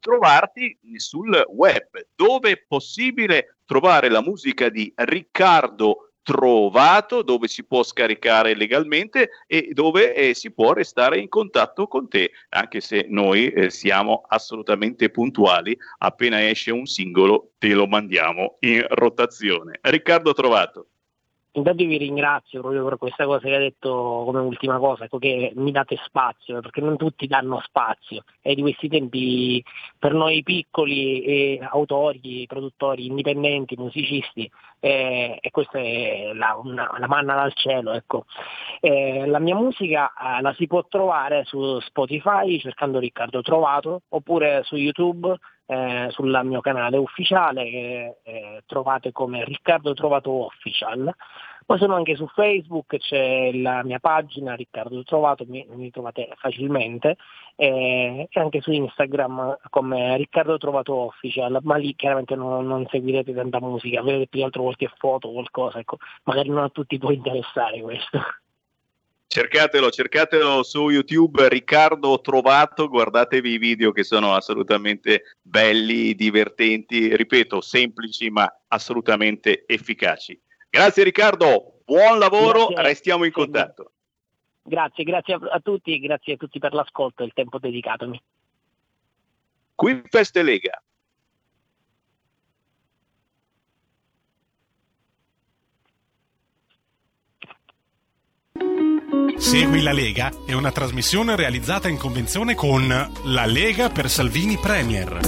trovarti sul web dove è possibile trovare la musica di Riccardo trovato dove si può scaricare legalmente e dove eh, si può restare in contatto con te, anche se noi eh, siamo assolutamente puntuali, appena esce un singolo te lo mandiamo in rotazione. Riccardo Trovato. Intanto vi ringrazio proprio per questa cosa che ha detto come ultima cosa, ecco che mi date spazio, perché non tutti danno spazio e di questi tempi per noi piccoli eh, autori, produttori indipendenti, musicisti, eh, e questa è la, una, la manna dal cielo. Ecco. Eh, la mia musica eh, la si può trovare su Spotify cercando Riccardo Trovato oppure su YouTube eh, sul mio canale ufficiale che eh, trovate come Riccardo Trovato Official. Poi sono anche su Facebook, c'è la mia pagina Riccardo Trovato, mi, mi trovate facilmente, eh, e anche su Instagram come Riccardo Trovato Official, ma lì chiaramente non, non seguirete tanta musica, vedete più altro qualche foto, qualcosa, ecco, magari non a tutti può interessare questo. Cercatelo, cercatelo su YouTube, Riccardo Trovato, guardatevi i video che sono assolutamente belli, divertenti, ripeto, semplici ma assolutamente efficaci. Grazie Riccardo, buon lavoro, Grazie. restiamo in contatto. Grazie, grazie a, tutti e grazie a tutti per l'ascolto e il tempo dedicatomi. Qui Feste Lega. Segui la Lega è una trasmissione realizzata in convenzione con La Lega per Salvini Premier.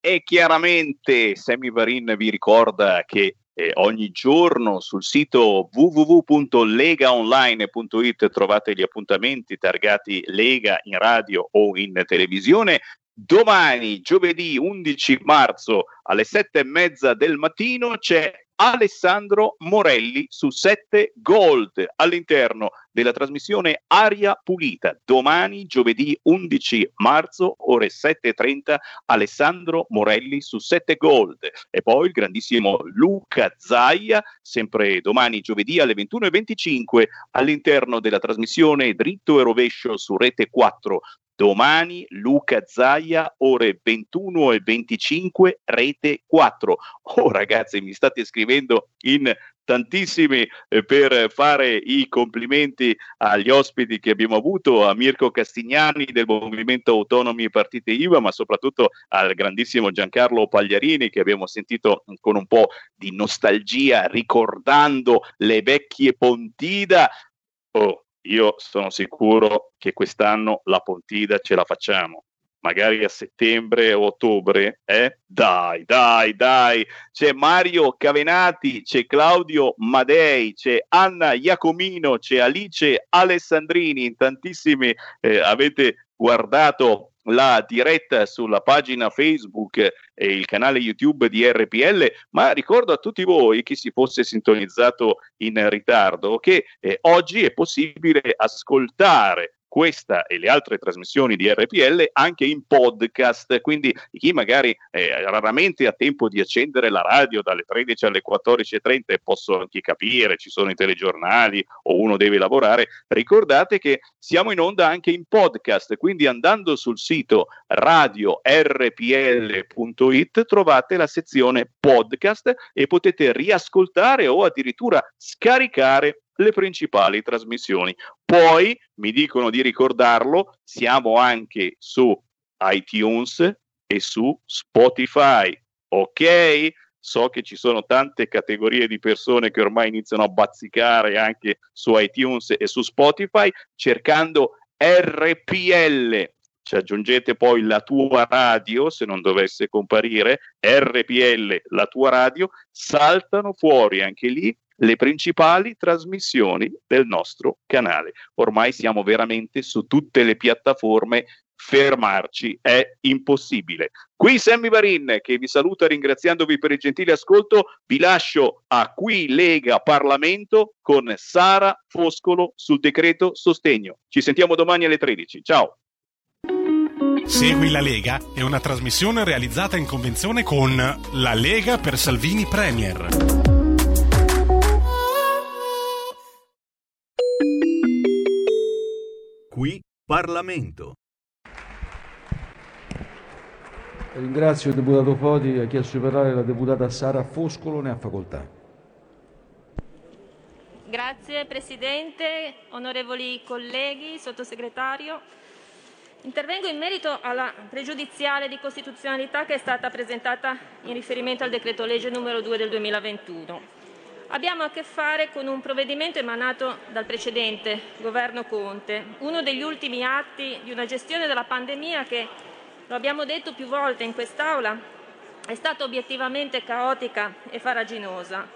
E chiaramente Sammy Varin vi ricorda che eh, ogni giorno sul sito www.legaonline.it trovate gli appuntamenti targati Lega in radio o in televisione. Domani, giovedì 11 marzo alle sette e mezza del mattino, c'è Alessandro Morelli su 7 Gold all'interno della trasmissione Aria Pulita. Domani, giovedì 11 marzo, ore 7.30, Alessandro Morelli su 7 Gold. E poi il grandissimo Luca Zaia, sempre domani, giovedì alle 21.25, all'interno della trasmissione Dritto e Rovescio su Rete 4 domani Luca Zaia ore 21 e 25 rete 4 oh ragazzi mi state scrivendo in tantissimi eh, per fare i complimenti agli ospiti che abbiamo avuto a Mirko Castignani del Movimento Autonomi Partite IVA ma soprattutto al grandissimo Giancarlo Pagliarini che abbiamo sentito con un po' di nostalgia ricordando le vecchie Pontida. Oh io sono sicuro che quest'anno la Pontida ce la facciamo. Magari a settembre o ottobre, eh? Dai, dai, dai. C'è Mario Cavenati, c'è Claudio Madei, c'è Anna Iacomino, c'è Alice Alessandrini. In tantissimi eh, avete guardato la diretta sulla pagina Facebook e il canale YouTube di RPL, ma ricordo a tutti voi chi si fosse sintonizzato in ritardo che eh, oggi è possibile ascoltare questa e le altre trasmissioni di RPL anche in podcast, quindi chi magari eh, raramente ha tempo di accendere la radio dalle 13 alle 14.30 e posso anche capire, ci sono i telegiornali o uno deve lavorare, ricordate che siamo in onda anche in podcast, quindi andando sul sito radiorpl.it trovate la sezione podcast e potete riascoltare o addirittura scaricare le principali trasmissioni. Poi mi dicono di ricordarlo, siamo anche su iTunes e su Spotify. Ok? So che ci sono tante categorie di persone che ormai iniziano a bazzicare anche su iTunes e su Spotify cercando RPL. Ci aggiungete poi la tua radio, se non dovesse comparire, RPL, la tua radio, saltano fuori anche lì le principali trasmissioni del nostro canale. Ormai siamo veramente su tutte le piattaforme, fermarci è impossibile. Qui Sammy Varin che vi saluta ringraziandovi per il gentile ascolto, vi lascio a Qui Lega Parlamento con Sara Foscolo sul decreto sostegno. Ci sentiamo domani alle 13. Ciao. Segui la Lega è una trasmissione realizzata in convenzione con La Lega per Salvini Premier. Qui Parlamento. Ringrazio il deputato Foti, ha chiesto di parlare la deputata Sara Foscolo, ne ha facoltà. Grazie Presidente, onorevoli colleghi, sottosegretario. Intervengo in merito alla pregiudiziale di costituzionalità che è stata presentata in riferimento al decreto legge numero 2 del 2021. Abbiamo a che fare con un provvedimento emanato dal precedente governo Conte, uno degli ultimi atti di una gestione della pandemia che, lo abbiamo detto più volte in quest'Aula, è stata obiettivamente caotica e farraginosa.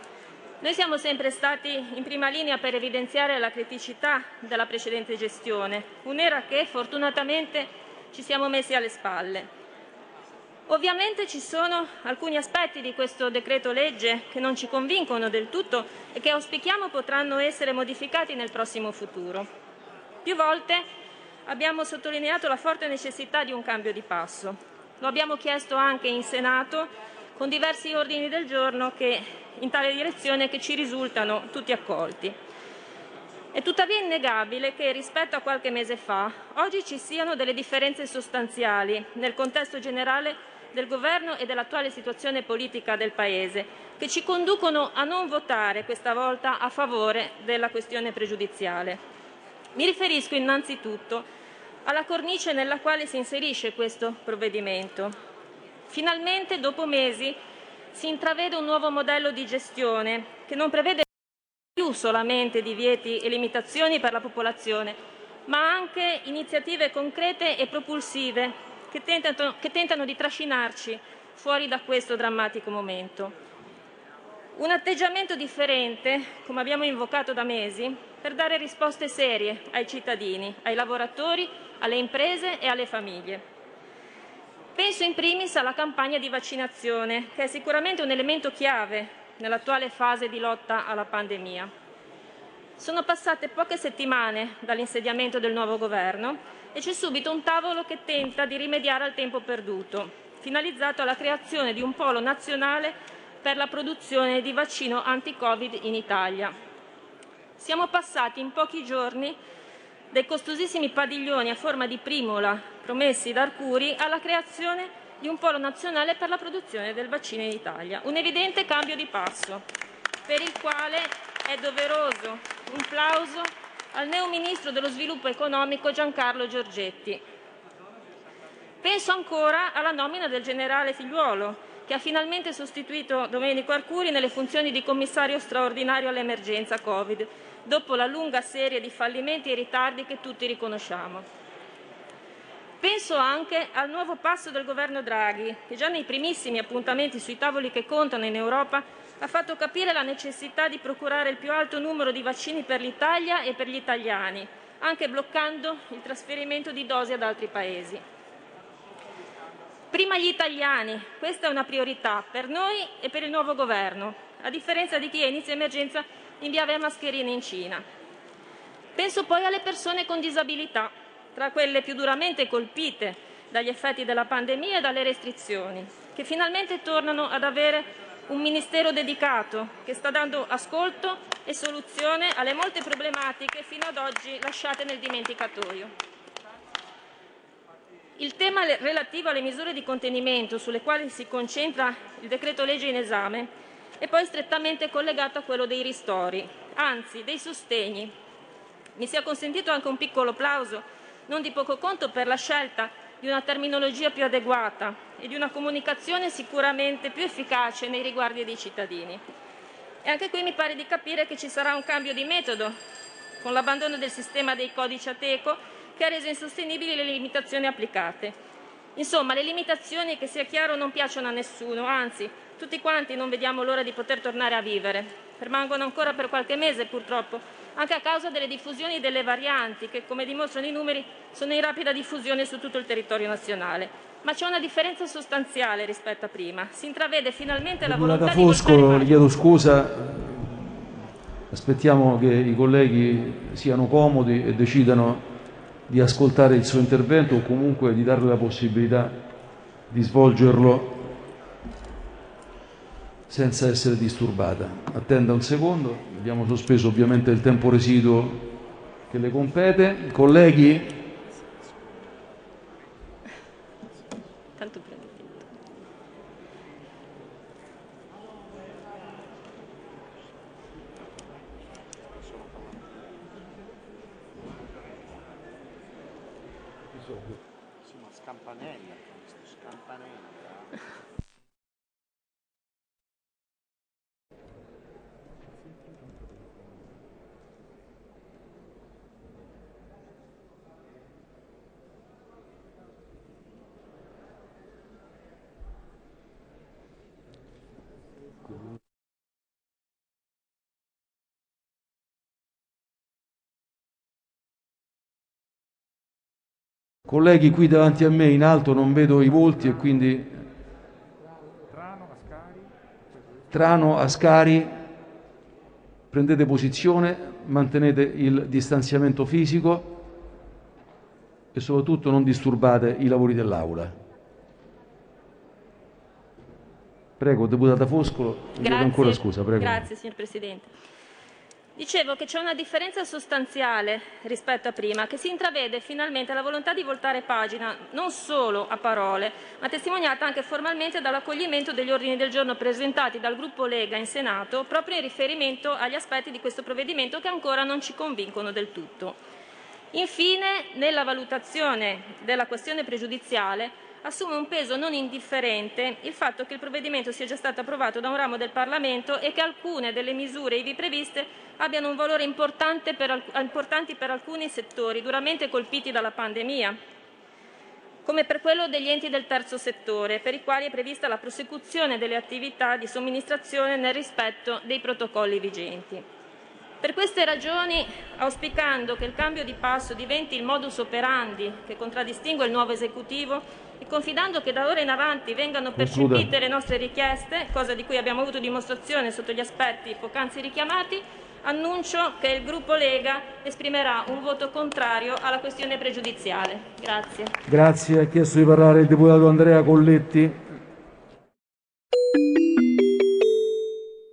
Noi siamo sempre stati in prima linea per evidenziare la criticità della precedente gestione, un'era che fortunatamente ci siamo messi alle spalle. Ovviamente ci sono alcuni aspetti di questo decreto legge che non ci convincono del tutto e che auspichiamo potranno essere modificati nel prossimo futuro. Più volte abbiamo sottolineato la forte necessità di un cambio di passo. Lo abbiamo chiesto anche in Senato con diversi ordini del giorno che in tale direzione che ci risultano tutti accolti. È tuttavia innegabile che rispetto a qualche mese fa oggi ci siano delle differenze sostanziali nel contesto generale del governo e dell'attuale situazione politica del Paese, che ci conducono a non votare questa volta a favore della questione pregiudiziale. Mi riferisco innanzitutto alla cornice nella quale si inserisce questo provvedimento. Finalmente, dopo mesi, si intravede un nuovo modello di gestione che non prevede più solamente divieti e limitazioni per la popolazione, ma anche iniziative concrete e propulsive che tentano, che tentano di trascinarci fuori da questo drammatico momento. Un atteggiamento differente, come abbiamo invocato da mesi, per dare risposte serie ai cittadini, ai lavoratori, alle imprese e alle famiglie. Penso in primis alla campagna di vaccinazione, che è sicuramente un elemento chiave nell'attuale fase di lotta alla pandemia. Sono passate poche settimane dall'insediamento del nuovo governo e c'è subito un tavolo che tenta di rimediare al tempo perduto, finalizzato alla creazione di un polo nazionale per la produzione di vaccino anti-Covid in Italia. Siamo passati in pochi giorni dai costosissimi padiglioni a forma di primola promessi da Arcuri alla creazione di un polo nazionale per la produzione del vaccino in Italia. Un evidente cambio di passo per il quale è doveroso un plauso al neo ministro dello sviluppo economico Giancarlo Giorgetti. Penso ancora alla nomina del generale Figliuolo, che ha finalmente sostituito Domenico Arcuri nelle funzioni di commissario straordinario all'emergenza Covid, dopo la lunga serie di fallimenti e ritardi che tutti riconosciamo. Penso anche al nuovo passo del governo Draghi, che già nei primissimi appuntamenti sui tavoli che contano in Europa ha fatto capire la necessità di procurare il più alto numero di vaccini per l'Italia e per gli italiani, anche bloccando il trasferimento di dosi ad altri Paesi. Prima gli italiani, questa è una priorità per noi e per il nuovo governo, a differenza di chi a inizio emergenza inviava mascherine in Cina. Penso poi alle persone con disabilità, tra quelle più duramente colpite dagli effetti della pandemia e dalle restrizioni, che finalmente tornano ad avere un Ministero dedicato che sta dando ascolto e soluzione alle molte problematiche fino ad oggi lasciate nel dimenticatoio. Il tema relativo alle misure di contenimento sulle quali si concentra il decreto legge in esame è poi strettamente collegato a quello dei ristori, anzi dei sostegni. Mi sia consentito anche un piccolo applauso, non di poco conto, per la scelta di una terminologia più adeguata e di una comunicazione sicuramente più efficace nei riguardi dei cittadini. E anche qui mi pare di capire che ci sarà un cambio di metodo, con l'abbandono del sistema dei codici ateco che ha reso insostenibili le limitazioni applicate. Insomma, le limitazioni che sia chiaro non piacciono a nessuno, anzi, tutti quanti non vediamo l'ora di poter tornare a vivere. Permangono ancora per qualche mese, purtroppo, anche a causa delle diffusioni delle varianti che, come dimostrano i numeri, sono in rapida diffusione su tutto il territorio nazionale. Ma c'è una differenza sostanziale rispetto a prima. Si intravede finalmente la volontà Deputata di Fosco, le chiedo scusa, aspettiamo che i colleghi siano comodi e decidano di ascoltare il suo intervento o comunque di darle la possibilità di svolgerlo senza essere disturbata. Attenda un secondo, abbiamo sospeso ovviamente il tempo residuo che le compete. Colleghi, Tanto prendi tempo. Scampanella, Scampanella. Colleghi, qui davanti a me in alto non vedo i volti e quindi Trano, Ascari, prendete posizione, mantenete il distanziamento fisico e soprattutto non disturbate i lavori dell'Aula. Prego, deputata Foscolo, chiedo ancora scusa, prego. Grazie, signor Presidente. Dicevo che c'è una differenza sostanziale rispetto a prima, che si intravede finalmente la volontà di voltare pagina non solo a parole, ma testimoniata anche formalmente dall'accoglimento degli ordini del giorno presentati dal gruppo Lega in Senato proprio in riferimento agli aspetti di questo provvedimento che ancora non ci convincono del tutto. Infine, nella valutazione della questione pregiudiziale assume un peso non indifferente il fatto che il provvedimento sia già stato approvato da un ramo del Parlamento e che alcune delle misure ivi previste abbiano un valore importante per, importanti per alcuni settori duramente colpiti dalla pandemia, come per quello degli enti del terzo settore, per i quali è prevista la prosecuzione delle attività di somministrazione nel rispetto dei protocolli vigenti. Per queste ragioni, auspicando che il cambio di passo diventi il modus operandi che contraddistingue il nuovo esecutivo e confidando che da ora in avanti vengano percepite Concluda. le nostre richieste, cosa di cui abbiamo avuto dimostrazione sotto gli aspetti poc'anzi richiamati, annuncio che il gruppo Lega esprimerà un voto contrario alla questione pregiudiziale. Grazie. Grazie, ha chiesto di parlare il deputato Andrea Colletti.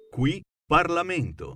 Qui Parlamento.